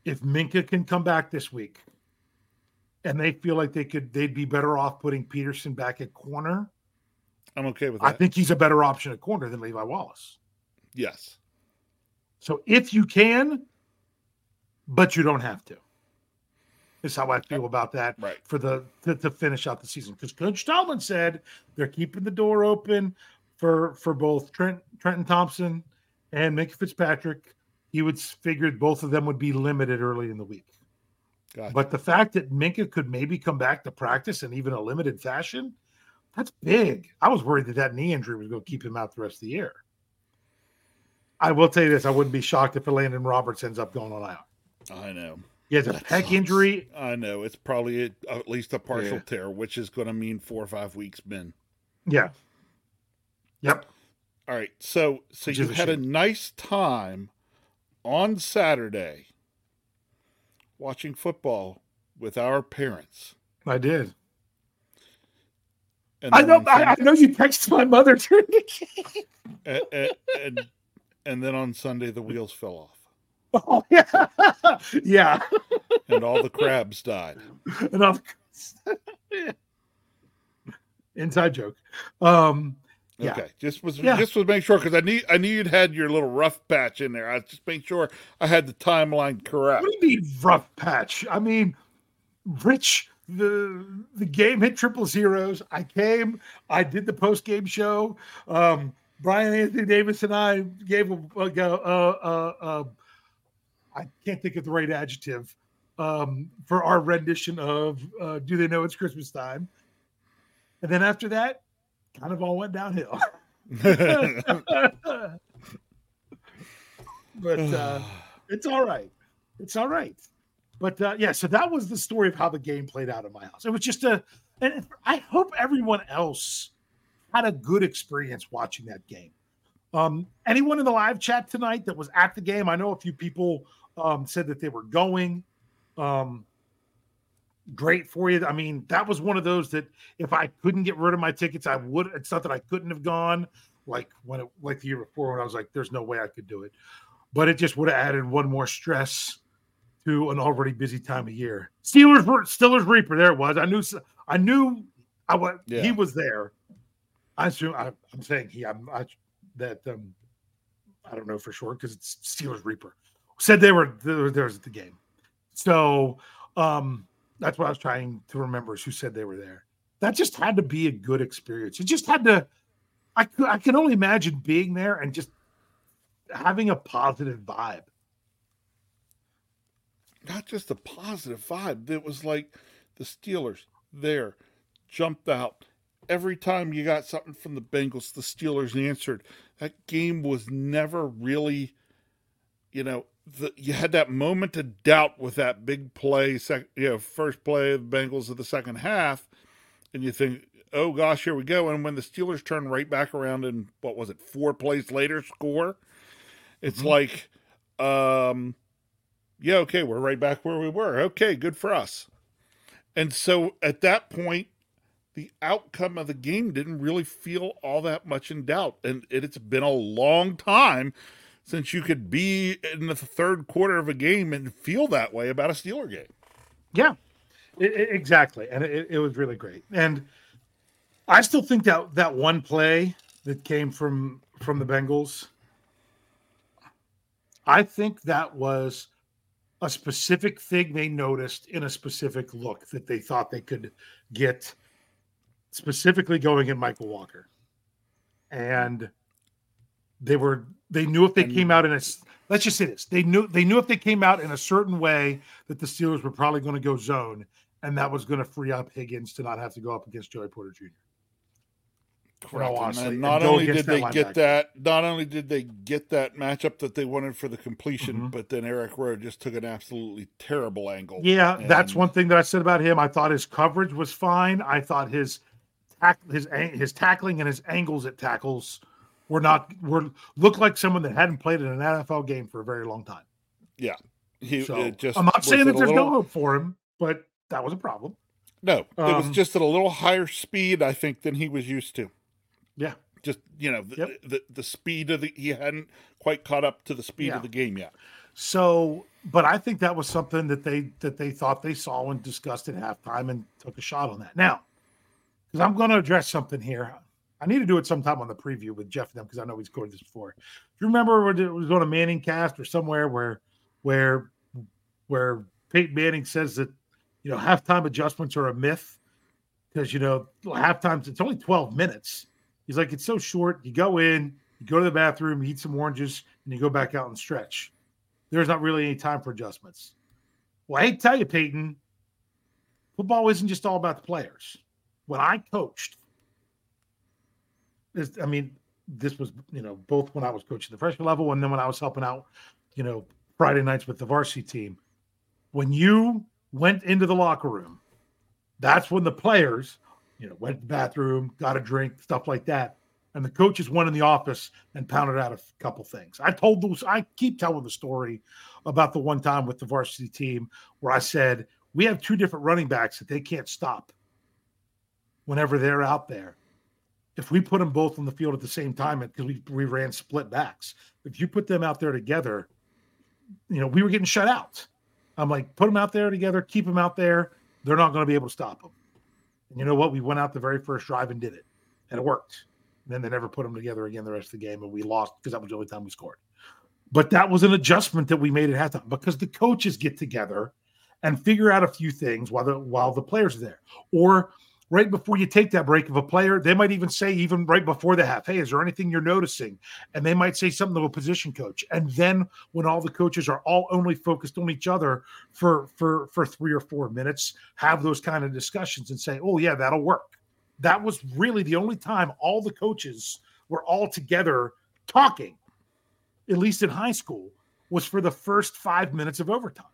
If Minkah can come back this week and they feel like they could they'd be better off putting Peterson back at corner. I'm okay with that. I think he's a better option at corner than Levi Wallace. Yes. So if you can, but you don't have to. Is how I feel about that right. for the to, to finish out the season. Because Coach Tomlin said they're keeping the door open for for both Trent Trenton Thompson and Minkah Fitzpatrick. He would figured both of them would be limited early in the week. Gotcha. But the fact that Minkah could maybe come back to practice in even a limited fashion, that's big. I was worried that that knee injury was going to keep him out the rest of the year. I will tell you this: I wouldn't be shocked if Landon Roberts ends up going on out. I know. He has a that pec sucks. injury. I know. It's probably a, at least a partial yeah. tear, which is going to mean four or five weeks Ben. Yeah. Yep. All right. So so you had a nice time on Saturday watching football with our parents. I did. I know. I, I, know you texted my mother during the game. And, and, and, and then on Sunday, the wheels fell off. Oh yeah, yeah. and all the crabs died. And all the... Inside joke. Um, yeah. Okay, just was yeah. just was make sure because I need I knew you'd had your little rough patch in there. I just make sure I had the timeline correct. What do you mean rough patch? I mean, Rich, the the game hit triple zeros. I came, I did the post game show. Um, Brian Anthony Davis and I gave a, a, a, a I can't think of the right adjective um, for our rendition of uh, "Do They Know It's Christmas Time?" And then after that, kind of all went downhill. but uh, it's all right. It's all right. But uh, yeah, so that was the story of how the game played out in my house. It was just a, and I hope everyone else had a good experience watching that game. Um, anyone in the live chat tonight that was at the game? I know a few people um, said that they were going. Um, great for you. I mean, that was one of those that if I couldn't get rid of my tickets, I would. It's not that I couldn't have gone like when it like the year before when I was like, there's no way I could do it. But it just would have added one more stress to an already busy time of year. Steelers Steelers Reaper. There it was. I knew I knew I was yeah. he was there. I assume I, am saying he I'm I, that um I don't know for sure because it's Steelers Reaper. Said they were there, there was at the game. So um that's what I was trying to remember is who said they were there. That just had to be a good experience. It just had to. I I can only imagine being there and just having a positive vibe. Not just a positive vibe. It was like the Steelers there jumped out. Every time you got something from the Bengals, the Steelers answered. That game was never really, you know, the, you had that moment of doubt with that big play, sec, you know, first play of the Bengals of the second half, and you think, oh gosh, here we go. And when the Steelers turn right back around and what was it, four plays later score, it's mm-hmm. like, um, yeah, okay, we're right back where we were. Okay, good for us. And so at that point, the outcome of the game didn't really feel all that much in doubt. And it's been a long time since you could be in the third quarter of a game and feel that way about a Steeler game. Yeah, it, it, exactly, and it, it, was really great. And I still think that that one play that came from from the Bengals, I think that was a specific thing they noticed in a specific look that they thought they could get specifically going at Michael Walker. And they were they knew if they and, came out in a let's just say this they knew they knew if they came out in a certain way that the Steelers were probably going to go zone and that was going to free up Higgins to not have to go up against Joey Porter Jr. Correct. Honestly, and not and only did they get that, not only did they get that matchup that they wanted for the completion, mm-hmm. but then Eric Rowe just took an absolutely terrible angle. Yeah, and... that's one thing that I said about him. I thought his coverage was fine. I thought his tack, his his tackling and his angles at tackles were not were looked like someone that hadn't played in an NFL game for a very long time. Yeah, he so, just. I'm not saying that there's little, no hope for him, but that was a problem. No, it was Um, just at a little higher speed, I think, than he was used to. Yeah. Just you know, the Yep. the, the speed of the he hadn't quite caught up to the speed Yeah. of the game yet. So, but I think that was something that they that they thought they saw and discussed at halftime and took a shot on that. Now, because I'm going to address something here, I need to do it sometime on the preview with Jeff and them because I know he's scored this before. Do you remember when it was on a ManningCast or somewhere where where where Peyton Manning says that you know halftime adjustments are a myth because you know halftimes it's only 12 minutes. He's like it's so short. You go in, you go to the bathroom, you eat some oranges, and you go back out and stretch there's not really any time for adjustments. Well, I tell you, Peyton, football isn't just all about the players. When I coached, this, I mean, this was, you know, both when I was coaching the freshman level and then when I was helping out, you know, Friday nights with the varsity team. When you went into the locker room, that's when the players, you know, went to the bathroom, got a drink, stuff like that. And the coaches went in the office and pounded out a couple things. I told those, I keep telling the story about the one time with the varsity team where I said, we have two different running backs that they can't stop whenever they're out there. If we put them both on the field at the same time, because we, we ran split backs, if you put them out there together, you know, we were getting shut out. I'm like, put them out there together, keep them out there. They're not going to be able to stop them. And you know what? We went out the very first drive and did it, and it worked. And then they never put them together again the rest of the game, and we lost because that was the only time we scored. But that was an adjustment that we made at halftime because the coaches get together and figure out a few things while the while the players are there. Or right before you take that break of a player, they might even say, even right before the half, hey, is there anything you're noticing? And they might say something to a position coach. And then when all the coaches are all only focused on each other for for for three or four minutes, have those kind of discussions and say, oh yeah, that'll work. That was really the only time all the coaches were all together talking, at least in high school, was for the first five minutes of overtime.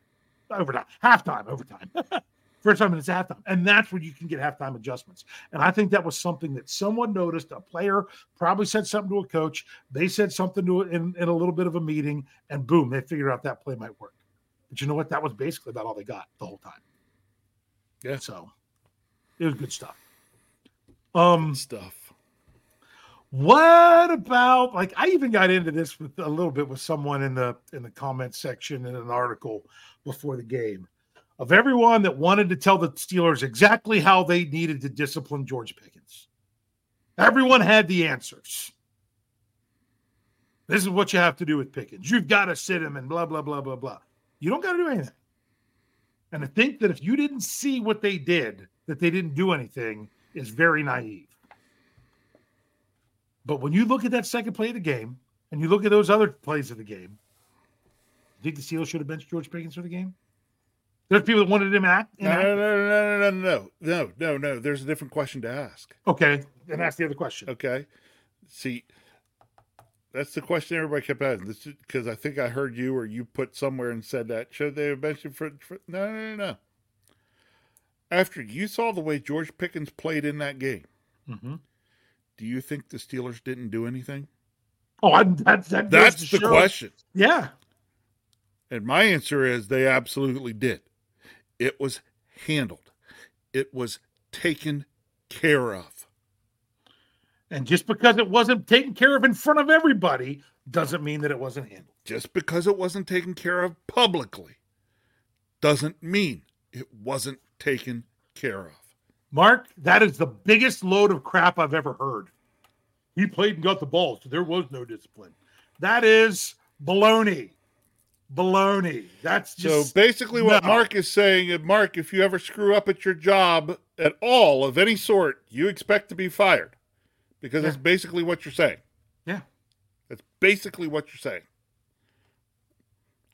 Overtime, halftime, overtime. First time minutes halftime. And that's where you can get halftime adjustments. And I think that was something that someone noticed. A player probably said something to a coach. They said something to it in, in a little bit of a meeting, and boom, they figured out that play might work. But you know what? That was basically about all they got the whole time. Yeah. So it was good stuff. Um, Stuff. what about like I even got into this with a little bit with someone in the in the comment section in an article before the game of everyone that wanted to tell the Steelers exactly how they needed to discipline George Pickens. Everyone had the answers. This is what you have to do with Pickens. You've got to sit him and blah blah blah blah blah. You don't got to do anything. And to think that if you didn't see what they did, that they didn't do anything is very naive. But when you look at that second play of the game and you look at those other plays of the game, you think the Steelers should have benched George Pickens for the game? There's people that wanted him act. No, no, no, no, no, no, no, no, no, no. There's a different question to ask. Okay, and that's the other question. Okay. See, that's the question everybody kept asking. This because I think I heard you or you put somewhere and said that should they have mentioned for, for no, no, no, no. After you saw the way George Pickens played in that game, Mm-hmm. do you think the Steelers didn't do anything? Oh, I, that's that That's the show- question. Yeah, And my answer is they absolutely did. It was handled. It was taken care of. and just because it wasn't taken care of in front of everybody doesn't mean that it wasn't handled. Just because it wasn't taken care of publicly doesn't mean it wasn't taken care of. Mark, that is the biggest load of crap I've ever heard. He played and got the ball, so there was no discipline. That is baloney. Baloney. That's just so basically, what no. Mark is saying, Mark, if you ever screw up at your job at all of any sort, you expect to be fired because that's basically what you're saying. yeah. That's basically what you're saying.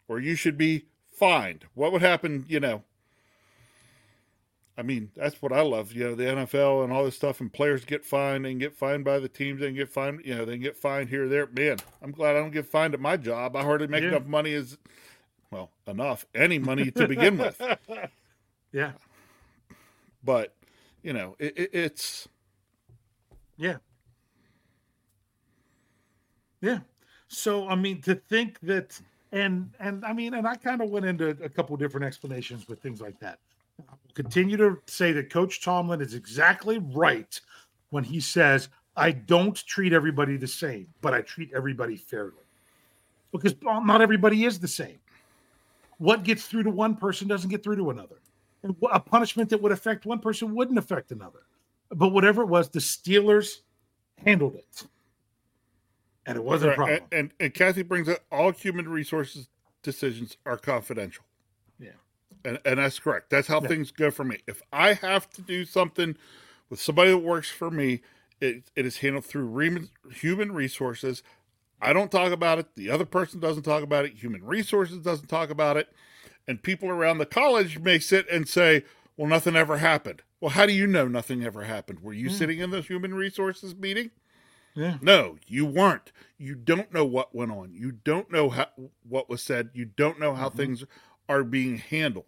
Or you should be fined. What would happen, you know? I mean, that's what I love, you know, the NFL and all this stuff, and players get fined and get fined by the teams and get fined, you know, they get fined here or there. Man, I'm glad I don't get fined at my job. I hardly make Yeah. enough money as, well, enough, any money to begin with. Yeah. But, you know, it, it, it's, Yeah. Yeah. So I mean to think that and and I mean and I kind of went into a couple different explanations with things like that. Continue to say that Coach Tomlin is exactly right when he says, I don't treat everybody the same, but I treat everybody fairly. Because not everybody is the same. What gets through to one person doesn't get through to another. And a punishment that would affect one person wouldn't affect another. But whatever it was, the Steelers handled it. And it wasn't right. a problem. And, and, and Kathy brings up all human resources decisions are confidential. And, and that's correct. That's how yeah. things go for me. If I have to do something with somebody that works for me, it, it is handled through re- human resources. I don't talk about it. The other person doesn't talk about it. Human resources doesn't talk about it. And people around the college may sit and say, well, nothing ever happened. Well, how do you know nothing ever happened? Were you mm. sitting in the human resources meeting? Yeah. No, you weren't. You don't know what went on. You don't know how, what was said. You don't know how mm-hmm. things are being handled.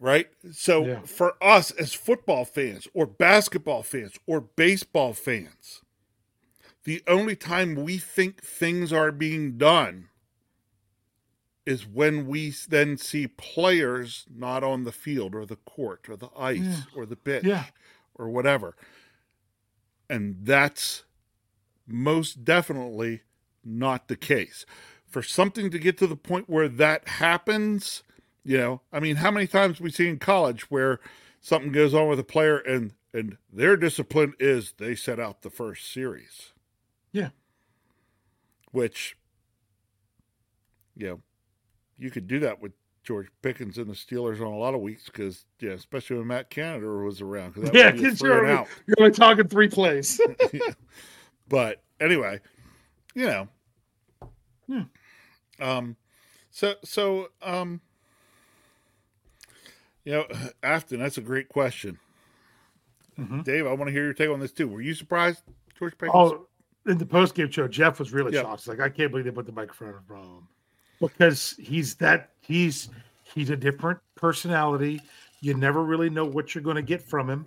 Right? So yeah. for us as football fans or basketball fans or baseball fans, the only time we think things are being done is when we then see players not on the field or the court or the ice yeah. or the pitch yeah. or whatever. And that's most definitely not the case. For something to get to the point where that happens, you know, I mean, how many times we see in college where something goes on with a player and and their discipline is they set out the first series. Yeah. Which you know, you could do that with George Pickens and the Steelers on a lot of weeks because, yeah, especially when Matt Canada was around. Cause yeah, because you're, you're only talking three plays. but anyway, you know. Hmm. Um, so, so, um, you know, Afton, that's a great question. Mm-hmm. Dave, I want to hear your take on this too. Were you surprised, George Pickens? Oh, in the post game show, Jeff was really yep. shocked. He's like, I can't believe they put the microphone in front of him because he's that he's he's a different personality. You never really know what you're going to get from him,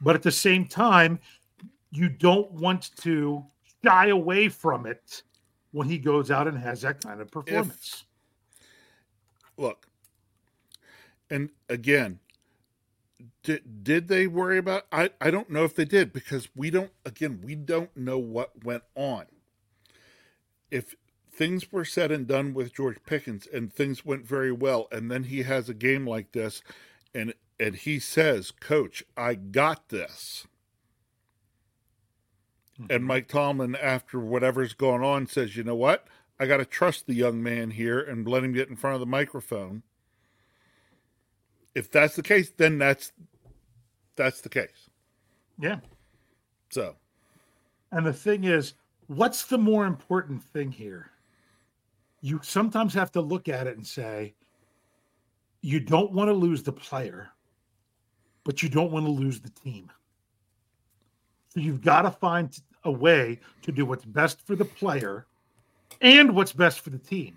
but at the same time, you don't want to shy away from it when he goes out and has that kind of performance. If, look, and again, did did they worry about? I I don't know if they did because we don't. Again, we don't know what went on. If things were said and done with George Pickens and things went very well and then he has a game like this and and he says, "Coach, I got this." Mm-hmm. And Mike Tomlin after whatever's going on says, "You know what? I got to trust the young man here and let him get in front of the microphone." If that's the case, then that's that's the case. Yeah. So, and the thing is, what's the more important thing here? you sometimes have to look at it and say, you don't want to lose the player, but you don't want to lose the team. So you've got to find a way to do what's best for the player and what's best for the team.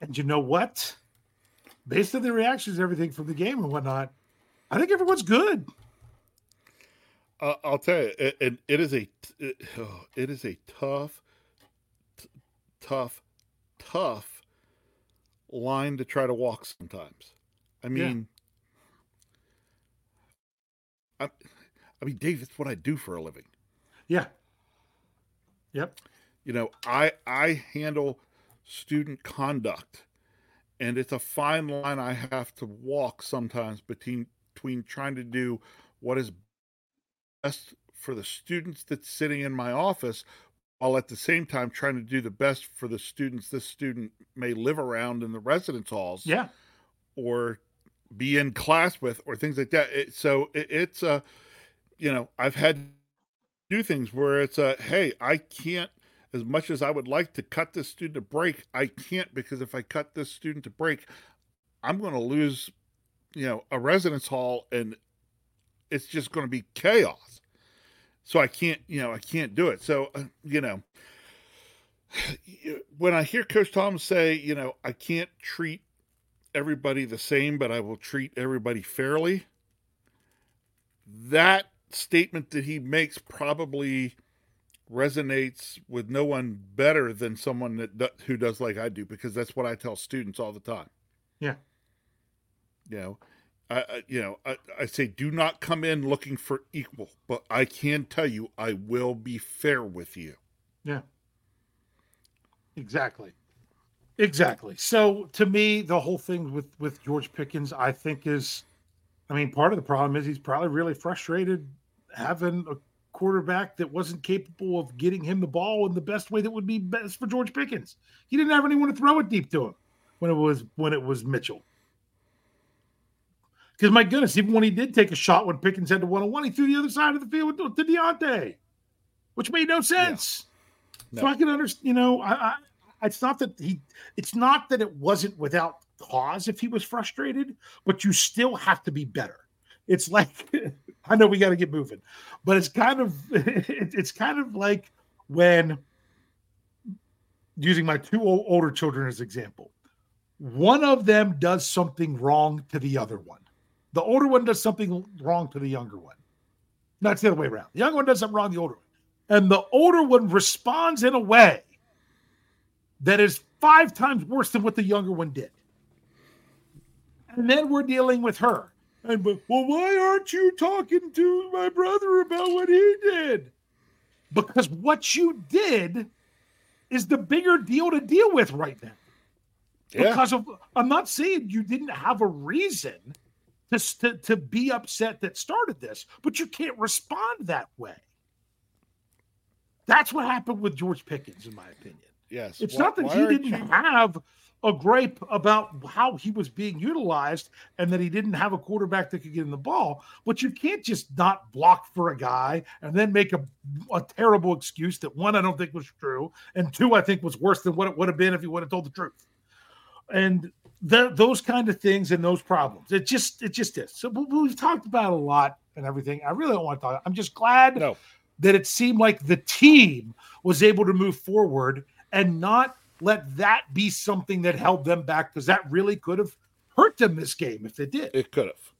And you know what? Based on the reactions, everything from the game and whatnot, I think everyone's good. Uh, I'll tell you, it, it is a it, oh, it is a tough, t- tough tough line to try to walk sometimes. I mean, yeah. I, I mean, Dave, it's what I do for a living. Yeah. Yep. You know, I I handle student conduct, and it's a fine line I have to walk sometimes between between trying to do what is best for the students that's sitting in my office while at the same time trying to do the best for the students this student may live around in the residence halls. Yeah. Or be in class with or things like that. It, so it, it's a, uh, you know, I've had do things where it's a, hey, I can't, as much as I would like to cut this student a break, I can't because if I cut this student a break, I'm going to lose, you know, a residence hall and it's just going to be chaos so I can't, you know, I can't do it. So, uh, you know, when I hear Coach Tom say, you know, I can't treat everybody the same, but I will treat everybody fairly, that statement that he makes probably resonates with no one better than someone that who does like I do because that's what I tell students all the time. Yeah. You know, I, I you know I, I say do not come in looking for equal, but I can tell you I will be fair with you. Yeah. Exactly. Exactly. So to me, the whole thing with with George Pickens, I think is, I mean, part of the problem is he's probably really frustrated having a quarterback that wasn't capable of getting him the ball in the best way that would be best for George Pickens. He didn't have anyone to throw it deep to him when it was when it was Mitchell. Because my goodness, even when he did take a shot when Pickens had to one on one, he threw the other side of the field to Diontae, which made no sense. Yeah. No. So I can understand, you know, I, I it's not that he it's not that it wasn't without cause if he was frustrated, but you still have to be better. It's like I know we got to get moving, but it's kind of it's kind of like when using my two older children as example, one of them does something wrong to the other one. The older one does something wrong to the younger one. Not the other way around. The younger one does something wrong to the older one. And the older one responds in a way that is five times worse than what the younger one did. And then we're dealing with her. And but well, why aren't you talking to my brother about what he did? Because what you did is the bigger deal to deal with right now. Yeah. Because of I'm not saying you didn't have a reason to, to, to be upset that started this, but you can't respond that way. That's what happened with George Pickens, in my opinion. Yes. It's why, not that he didn't you... have a gripe about how he was being utilized and that he didn't have a quarterback that could get in the ball, but you can't just not block for a guy and then make a, a terrible excuse that one, I don't think was true, and two, I think was worse than what it would have been if he would have told the truth. And the, those kind of things and those problems. It just it just is. So we've talked about a lot and everything. I really don't want to talk. I'm just glad no. that it seemed like the team was able to move forward and not let that be something that held them back because that really could have hurt them this game if it did. It could have.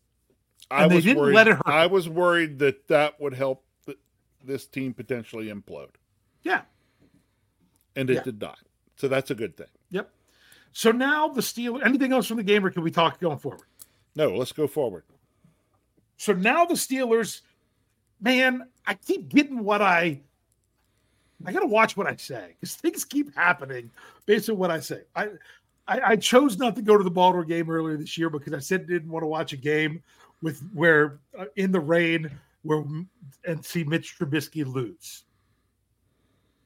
I and they didn't worried, let it hurt. I was worried that that would help this team potentially implode. Yeah. And it yeah. did not. So that's a good thing. Yep. So now the Steelers. Anything else from the game, or can we talk going forward? No, let's go forward. So now the Steelers, man, I keep getting what I I got to watch what I say because things keep happening based on what I say. I, I, I chose not to go to the Baltimore game earlier this year because I said I didn't want to watch a game with where uh, in the rain where and see Mitch Trubisky lose.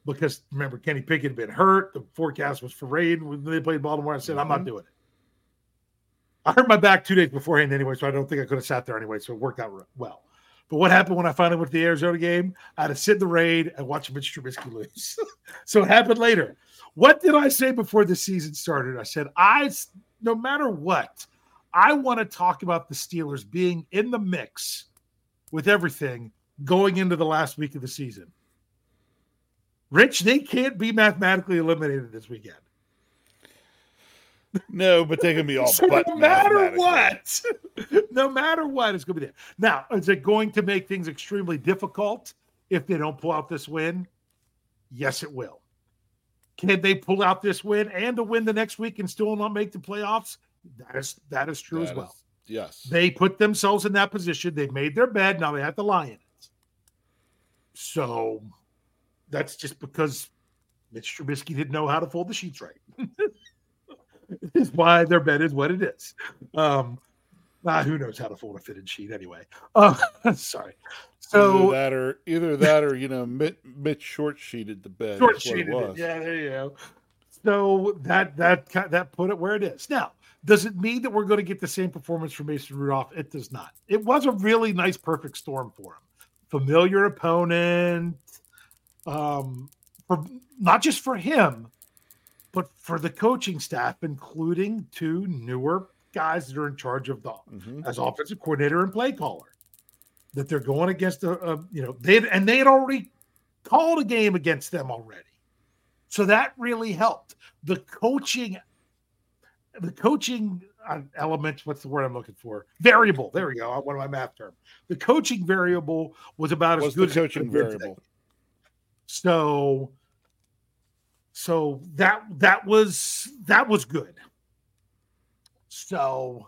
Because remember, Kenny Pickett had been hurt. The forecast was for rain when they played Baltimore. I said, mm-hmm. I'm not mm-hmm. doing it. I hurt my back two days beforehand anyway, so I don't think I could have sat there anyway. So it worked out well. But what happened when I finally went to the Arizona game? I had to sit in the rain and watch Mitch Trubisky lose. so it happened later. What did I say before the season started? I said, I, no matter what, I want to talk about the Steelers being in the mix with everything going into the last week of the season. Rich, they can't be mathematically eliminated this weekend. No, but they can be all. so no matter what, no matter what, it's going to be there. Now, is it going to make things extremely difficult if they don't pull out this win? Yes, it will. Can they pull out this win and to win the next week and still not make the playoffs? That is that is true that as well. Is, yes, they put themselves in that position. They made their bed. Now they have to lie in it. So that's just because Mitch Trubisky didn't know how to fold the sheets right. is why their bed is what it is. Um, ah, who knows how to fold a fitted sheet anyway? Uh, sorry. So either that or either that or you know, Mitch, Mitch short sheeted the bed. Short sheeted it, Yeah, there you go. So that that that put it where it is. Now, does it mean that we're going to get the same performance from Mason Rudolph? It does not. It was a really nice, perfect storm for him. Familiar opponent, um, for not just for him, but for the coaching staff, including two newer guys that are in charge of the mm-hmm. as offensive coordinator and play caller, that they're going against a, a you know they and they had already called a game against them already, so that really helped the coaching. The coaching uh, element, what's the word I'm looking for? Variable. There we go. One of my math term. The coaching variable was about as good as coaching variable. So so that that was that was good. So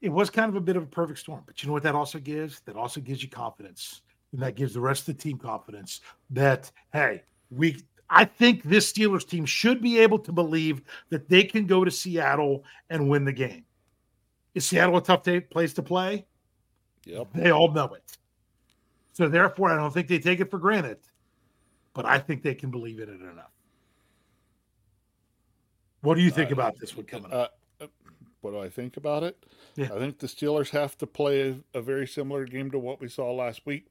it was kind of a bit of a perfect storm. But you know what that also gives? That also gives you confidence. And that gives the rest of the team confidence that, hey, we I think this Steelers team should be able to believe that they can go to Seattle and win the game. Is Seattle a tough place to play? Yep. They all know it. So therefore, I don't think they take it for granted, but I think they can believe in it enough. What do you think Uh, about this one coming up? Uh, uh, what do I think about it? Yeah. I think the Steelers have to play a, a very similar game to what we saw last week.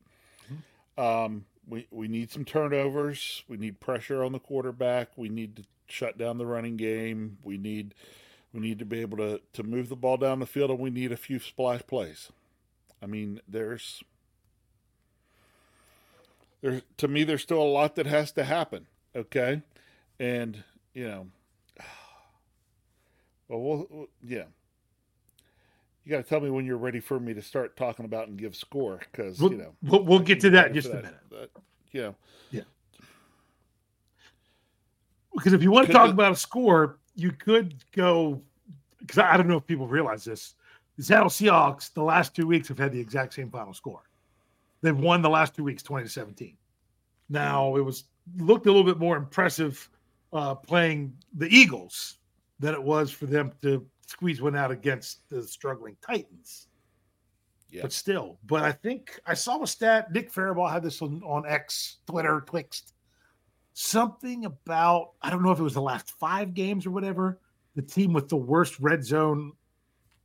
Um, we we need some turnovers. We need pressure on the quarterback. We need to shut down the running game. We need we need to be able to to move the ball down the field, and we need a few splash plays. I mean, there's there's to me, there's still a lot that has to happen. Okay, and you know. Well, we'll, we'll yeah. You got to tell me when you're ready for me to start talking about and give score because we'll, you know we'll, we'll get to that in just for a minute. But, you know, Because if you want to talk about a score, you could go. Because I I don't know if people realize this. The Seattle Seahawks, the last two weeks, have had the exact same final score. They've won the last two weeks, twenty to seventeen. Now it was looked a little bit more impressive uh, playing the Eagles than it was for them to squeeze one out against the struggling Titans. Yeah. But still, but I think I saw a stat. Nick Faribault had this on, on X, Twitter, Twixt. Something about I don't know if it was the last five games or whatever. The team with the worst red zone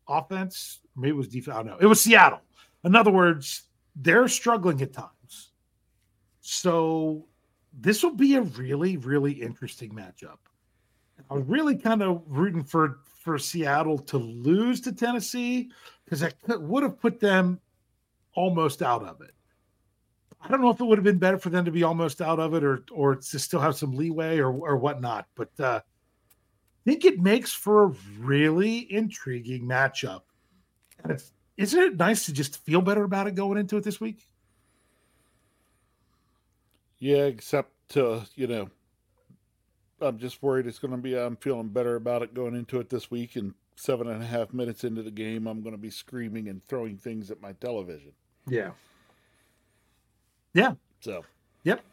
offense, maybe it was defense. I don't know. It was Seattle. In other words, they're struggling at times. So this will be a really, really interesting matchup. I was really kind of rooting for for Seattle to lose to Tennessee because that could, would have put them almost out of it. I don't know if it would have been better for them to be almost out of it or or to still have some leeway or or whatnot, but uh, I think it makes for a really intriguing matchup. And it's isn't it nice to just feel better about it going into it this week? yeah, except uh, you know, I'm just worried it's going to be. I'm feeling better about it going into it this week, and seven and a half minutes into the game, I'm going to be screaming and throwing things at my television. Yeah. Yeah. So Yep.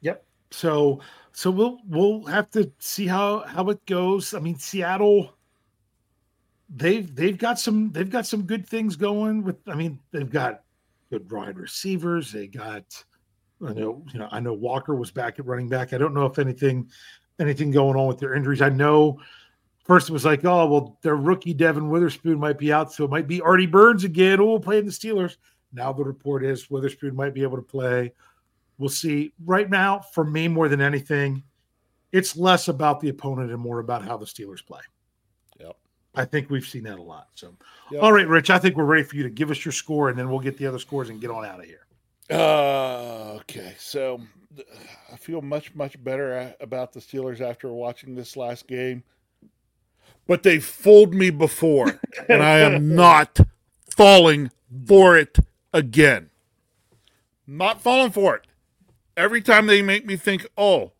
Yep. So so we'll we'll have to see how how it goes. I mean, Seattle they've they've got some they've got some good things going with I mean, they've got good wide receivers. They got I mm-hmm. know, you know, I know Walker was back at running back. I don't know if anything anything going on with their injuries. I know first it was like, oh, well, their rookie Devon Witherspoon might be out, so it might be Artie Burns again. Oh, we'll playing the Steelers. Now the report is Witherspoon might be able to play. We'll see. Right now, for me, more than anything, it's less about the opponent and more about how the Steelers play. Yep. I think we've seen that a lot. So, Yep. all right, Rich, I think we're ready for you to give us your score, and then we'll get the other scores and get on out of here. Uh, okay, so I feel much much better about the Steelers after watching this last game. But they fooled me before, and I am not falling for it again. Not falling for it. Every time they make me think, "Oh,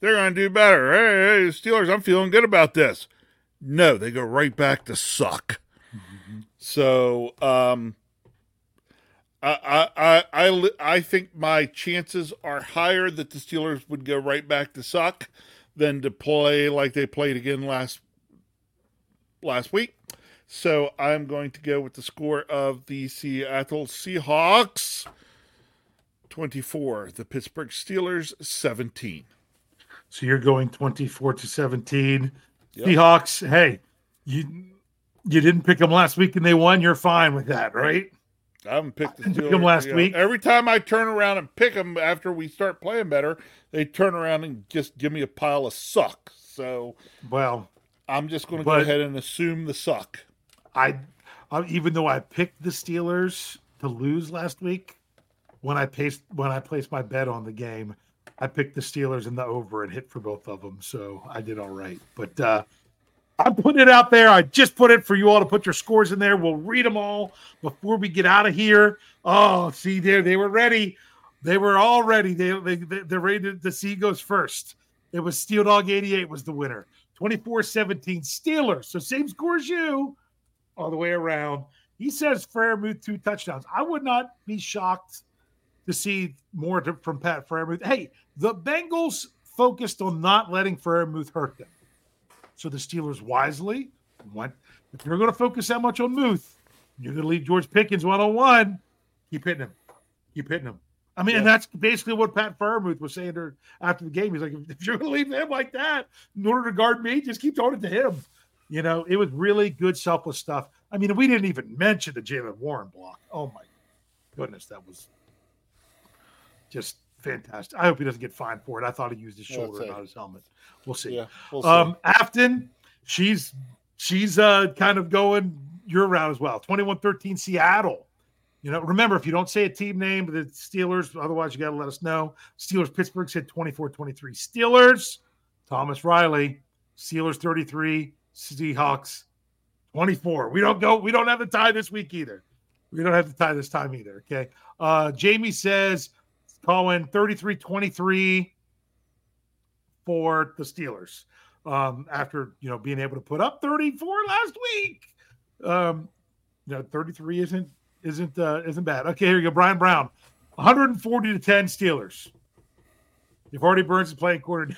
they're going to do better." Hey, hey, Steelers, I'm feeling good about this. No, they go right back to suck. So, um, I, I, I, I, I think my chances are higher that the Steelers would go right back to suck than to play like they played again last last week. So I'm going to go with the score of the Seattle Seahawks 24, the Pittsburgh Steelers 17. So you're going 24 to 17. Yep. Seahawks, hey, you you didn't pick them last week and they won. You're fine with that, right? I haven't picked the Steelers last you know, week. Every time I turn around and pick them after we start playing better, they turn around and just give me a pile of suck. So Well, I'm just going to go ahead and assume the suck. I, I even though I picked the Steelers to lose last week, when I placed when I placed my bet on the game, I picked the Steelers in the over and hit for both of them, so I did all right. But uh, I'm putting it out there. I just put it for you all to put your scores in there. We'll read them all before we get out of here. Oh, see there, they were ready. They were all ready. They they they- they're ready to, to see goes first. It was Steel Dog 88 was the winner. 24-17 Steelers. So same score as you. all the way around. He says Freiermuth two touchdowns. I would not be shocked to see more to, from Pat Freiermuth. Hey, the Bengals focused on not letting Freiermuth hurt them. So the Steelers wisely went, if you're going to focus that much on Muth, you're going to leave George Pickens one on one. Keep hitting him. Keep hitting him. I mean, Yeah. and that's basically what Pat Freiermuth was saying there after the game. He's like, if you're going to leave him like that in order to guard me, just keep throwing it to him. You know, it was really good, selfless stuff. I mean, we didn't even mention the Jaylen Warren block. Oh my goodness, that was just fantastic. I hope he doesn't get fined for it. I thought he used his shoulder, not his helmet. We'll see. Yeah. We'll see. Um, Afton, she's she's uh kind of going your route as well. 21-13 Seattle. You know, remember if you don't say a team name, the Steelers, otherwise you got to let us know. Steelers Pittsburgh said 24-23 Steelers. Thomas Riley, Steelers 33, Seahawks 24. We don't go, we don't have the tie this week either. We don't have the tie this time either. Okay. Uh Jamie says Colin 33-23 for the Steelers um, after you know being able to put up 34 last week. Um, you know, 33 isn't isn't uh, isn't bad. Okay, here you go. Brian Brown, 140 to 10 Steelers. If Artie Burns is playing quarter.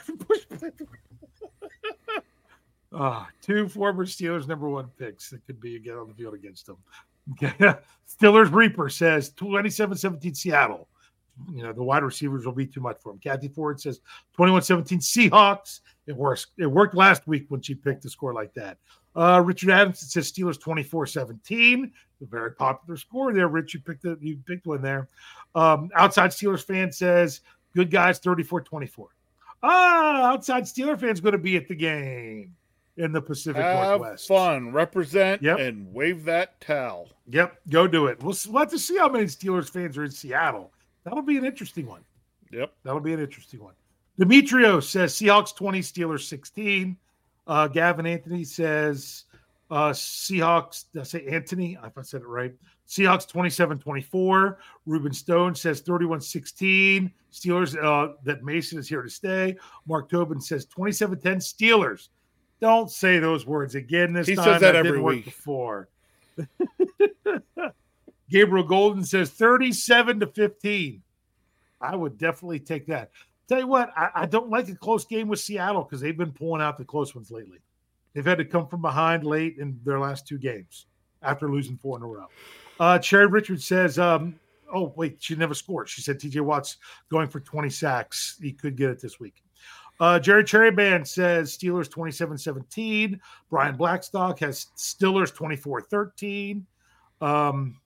Ah, two former Steelers number one picks that could be again on the field against them. Okay. Steelers Reaper says 27-17 Seattle. You know, the wide receivers will be too much for him. Kathy Ford says 21-17 Seahawks. It works. It worked last week when she picked a score like that. Uh, Richard Adams says Steelers 24-17. A very popular score there. Rich, you picked it. You picked one there. Um, outside Steelers fan says good guys 34-24. Ah, outside Steeler fans going to be at the game in the Pacific Have Northwest. fun, represent, Yep. and wave that towel. Yep, go do it. We'll, we'll have to see how many Steelers fans are in Seattle. That'll be an interesting one. Yep. That'll be an interesting one. Demetrio says Seahawks 20, Steelers 16. Uh, Gavin Anthony says uh, Seahawks, I say Anthony? If I said it right. Seahawks 27 24. Ruben Stone says 31 16. Steelers, uh, that Mason is here to stay. Mark Tobin says 27 10 Steelers. Don't say those words again this He time. says that every didn't work week. Before. Gabriel Golden says 37 to 15. I would definitely take that. Tell you what, I, I don't like a close game with Seattle because they've been pulling out the close ones lately. They've had to come from behind late in their last two games after losing four in a row. Uh, Cherry Richards says, um, oh, wait, she never scored. She said TJ Watt's going for 20 sacks. He could get it this week. Uh, Jerry Cherry Band says Steelers 27 17. Brian Blackstock has Steelers 24 13. Um,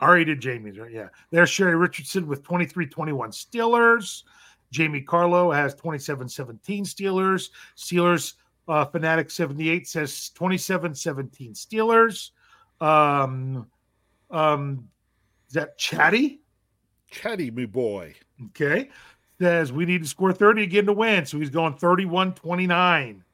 did Jamie's, right? Yeah. There's Sherry Richardson with 23 21 Steelers. Jamie Carlo has 27 17 Steelers. Steelers uh, Fanatic 78 says 27 17 Steelers. Um, um, is that Chatty? Chatty, me boy. Okay. Says we need to score 30 again to win. So he's going 31 29.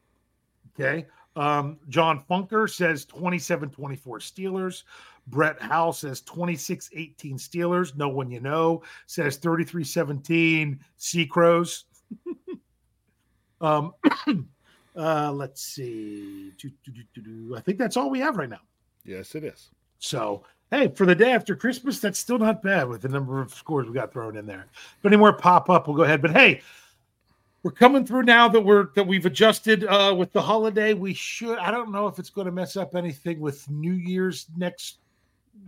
Okay. Um, John Funker says 27 24 Steelers. Brett Howe says 26 18 Steelers. No one you know says 33 17 Sea Crows. um, uh, let's see. I think that's all we have right now. Yes, it is. So, hey, for the day after Christmas, that's still not bad with the number of scores we got thrown in there. If any more pop up, we'll go ahead. But hey, we're coming through now that we're that we've adjusted uh, with the holiday. We should. I don't know if it's going to mess up anything with New Year's next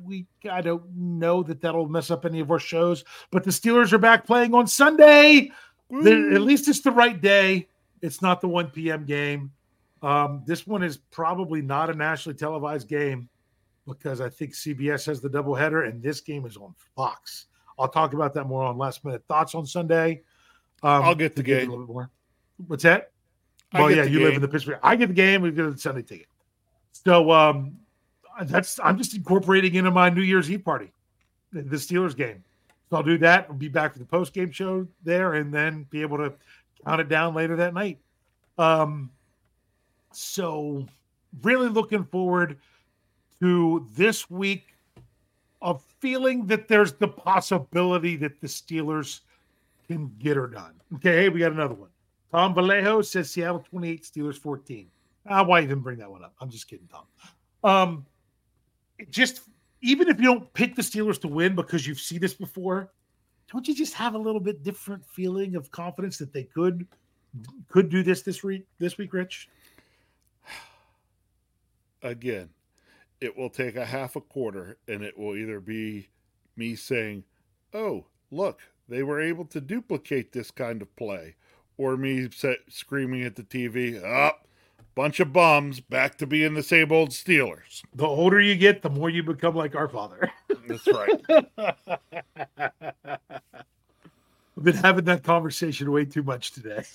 week. I don't know that that'll mess up any of our shows. But the Steelers are back playing on Sunday. The- at least it's the right day. It's not the 1 p.m. game. Um, this one is probably not a nationally televised game because I think CBS has the doubleheader and this game is on Fox. I'll talk about that more on last minute thoughts on Sunday. Um, I'll get the to give it game. a little bit more. What's that? I Well, yeah, you live in the Pittsburgh. I get the game. We get the Sunday ticket. So um, that's I'm just incorporating into my New Year's Eve party, the Steelers game. So I'll do that. We'll be back for the post game show there, and then be able to count it down later that night. Um, so really looking forward to this week of feeling that there's the possibility that the Steelers can get her done. Okay, hey, we got another one. Tom Vallejo says Seattle 28, Steelers 14. Ah, why even bring that one up? I'm just kidding, Tom. Um, just even if you don't pick the Steelers to win because you've seen this before, don't you just have a little bit different feeling of confidence that they could could do this this week this week, Rich? Again, it will take a half a quarter and it will either be me saying, "Oh, look, they were able to duplicate this kind of play," or me screaming at the TV, "Up, oh, bunch of bums, back to being the same old Steelers." The older you get, the more you become like our father. That's right. I've been having that conversation way too much today.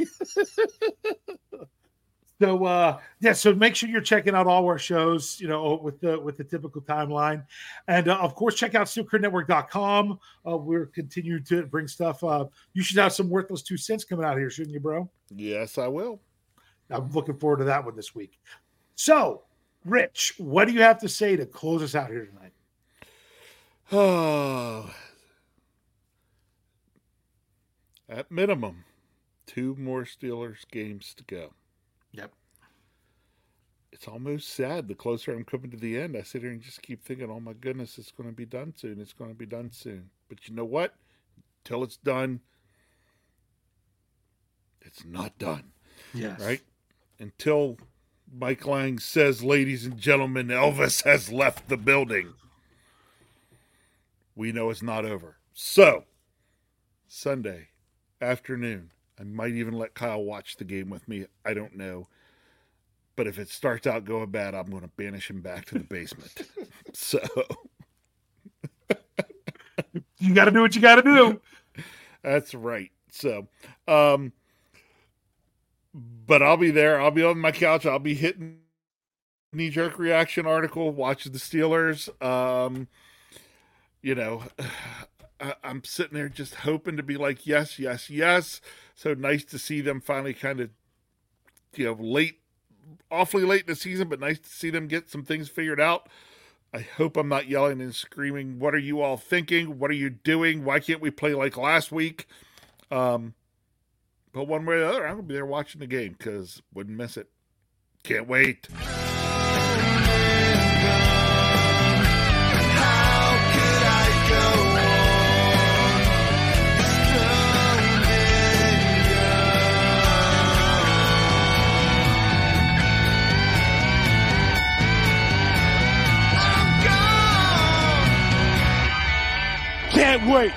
so uh yeah, so make sure you're checking out all our shows, you know, with the with the typical timeline. And uh, of course, check out steelcurtainnetwork.com. Uh we're continuing to bring stuff up. you should have some worthless two cents coming out here, shouldn't you, bro? Yes, I will. I'm looking forward to that one this week. So, Rich, what do you have to say to close us out here tonight? Oh, at minimum, two more Steelers games to go. Yep. It's almost sad. The closer I'm coming to the end, I sit here and just keep thinking, oh my goodness, it's going to be done soon. It's going to be done soon. But you know what? Until it's done, it's not done. Yes. Right? Until Mike Lange says, ladies and gentlemen, Elvis has left the building, we know it's not over. So, Sunday, afternoon. I might even let Kyle watch the game with me. I don't know. But if it starts out going bad, I'm going to banish him back to the basement. so you got to do what you got to do. That's right. So, um, but I'll be there. I'll be on my couch. I'll be hitting knee jerk reaction article, watching the Steelers. Um, you know, I, am sitting there just hoping to be like, yes, yes, yes. So nice to see them finally kind of, you know, late, awfully late in the season, but nice to see them get some things figured out. I hope I'm not yelling and screaming. What are you all thinking? What are you doing? Why can't we play like last week? Um, but one way or the other, I'm gonna be there watching the game because wouldn't miss it. Can't wait. Can't wait.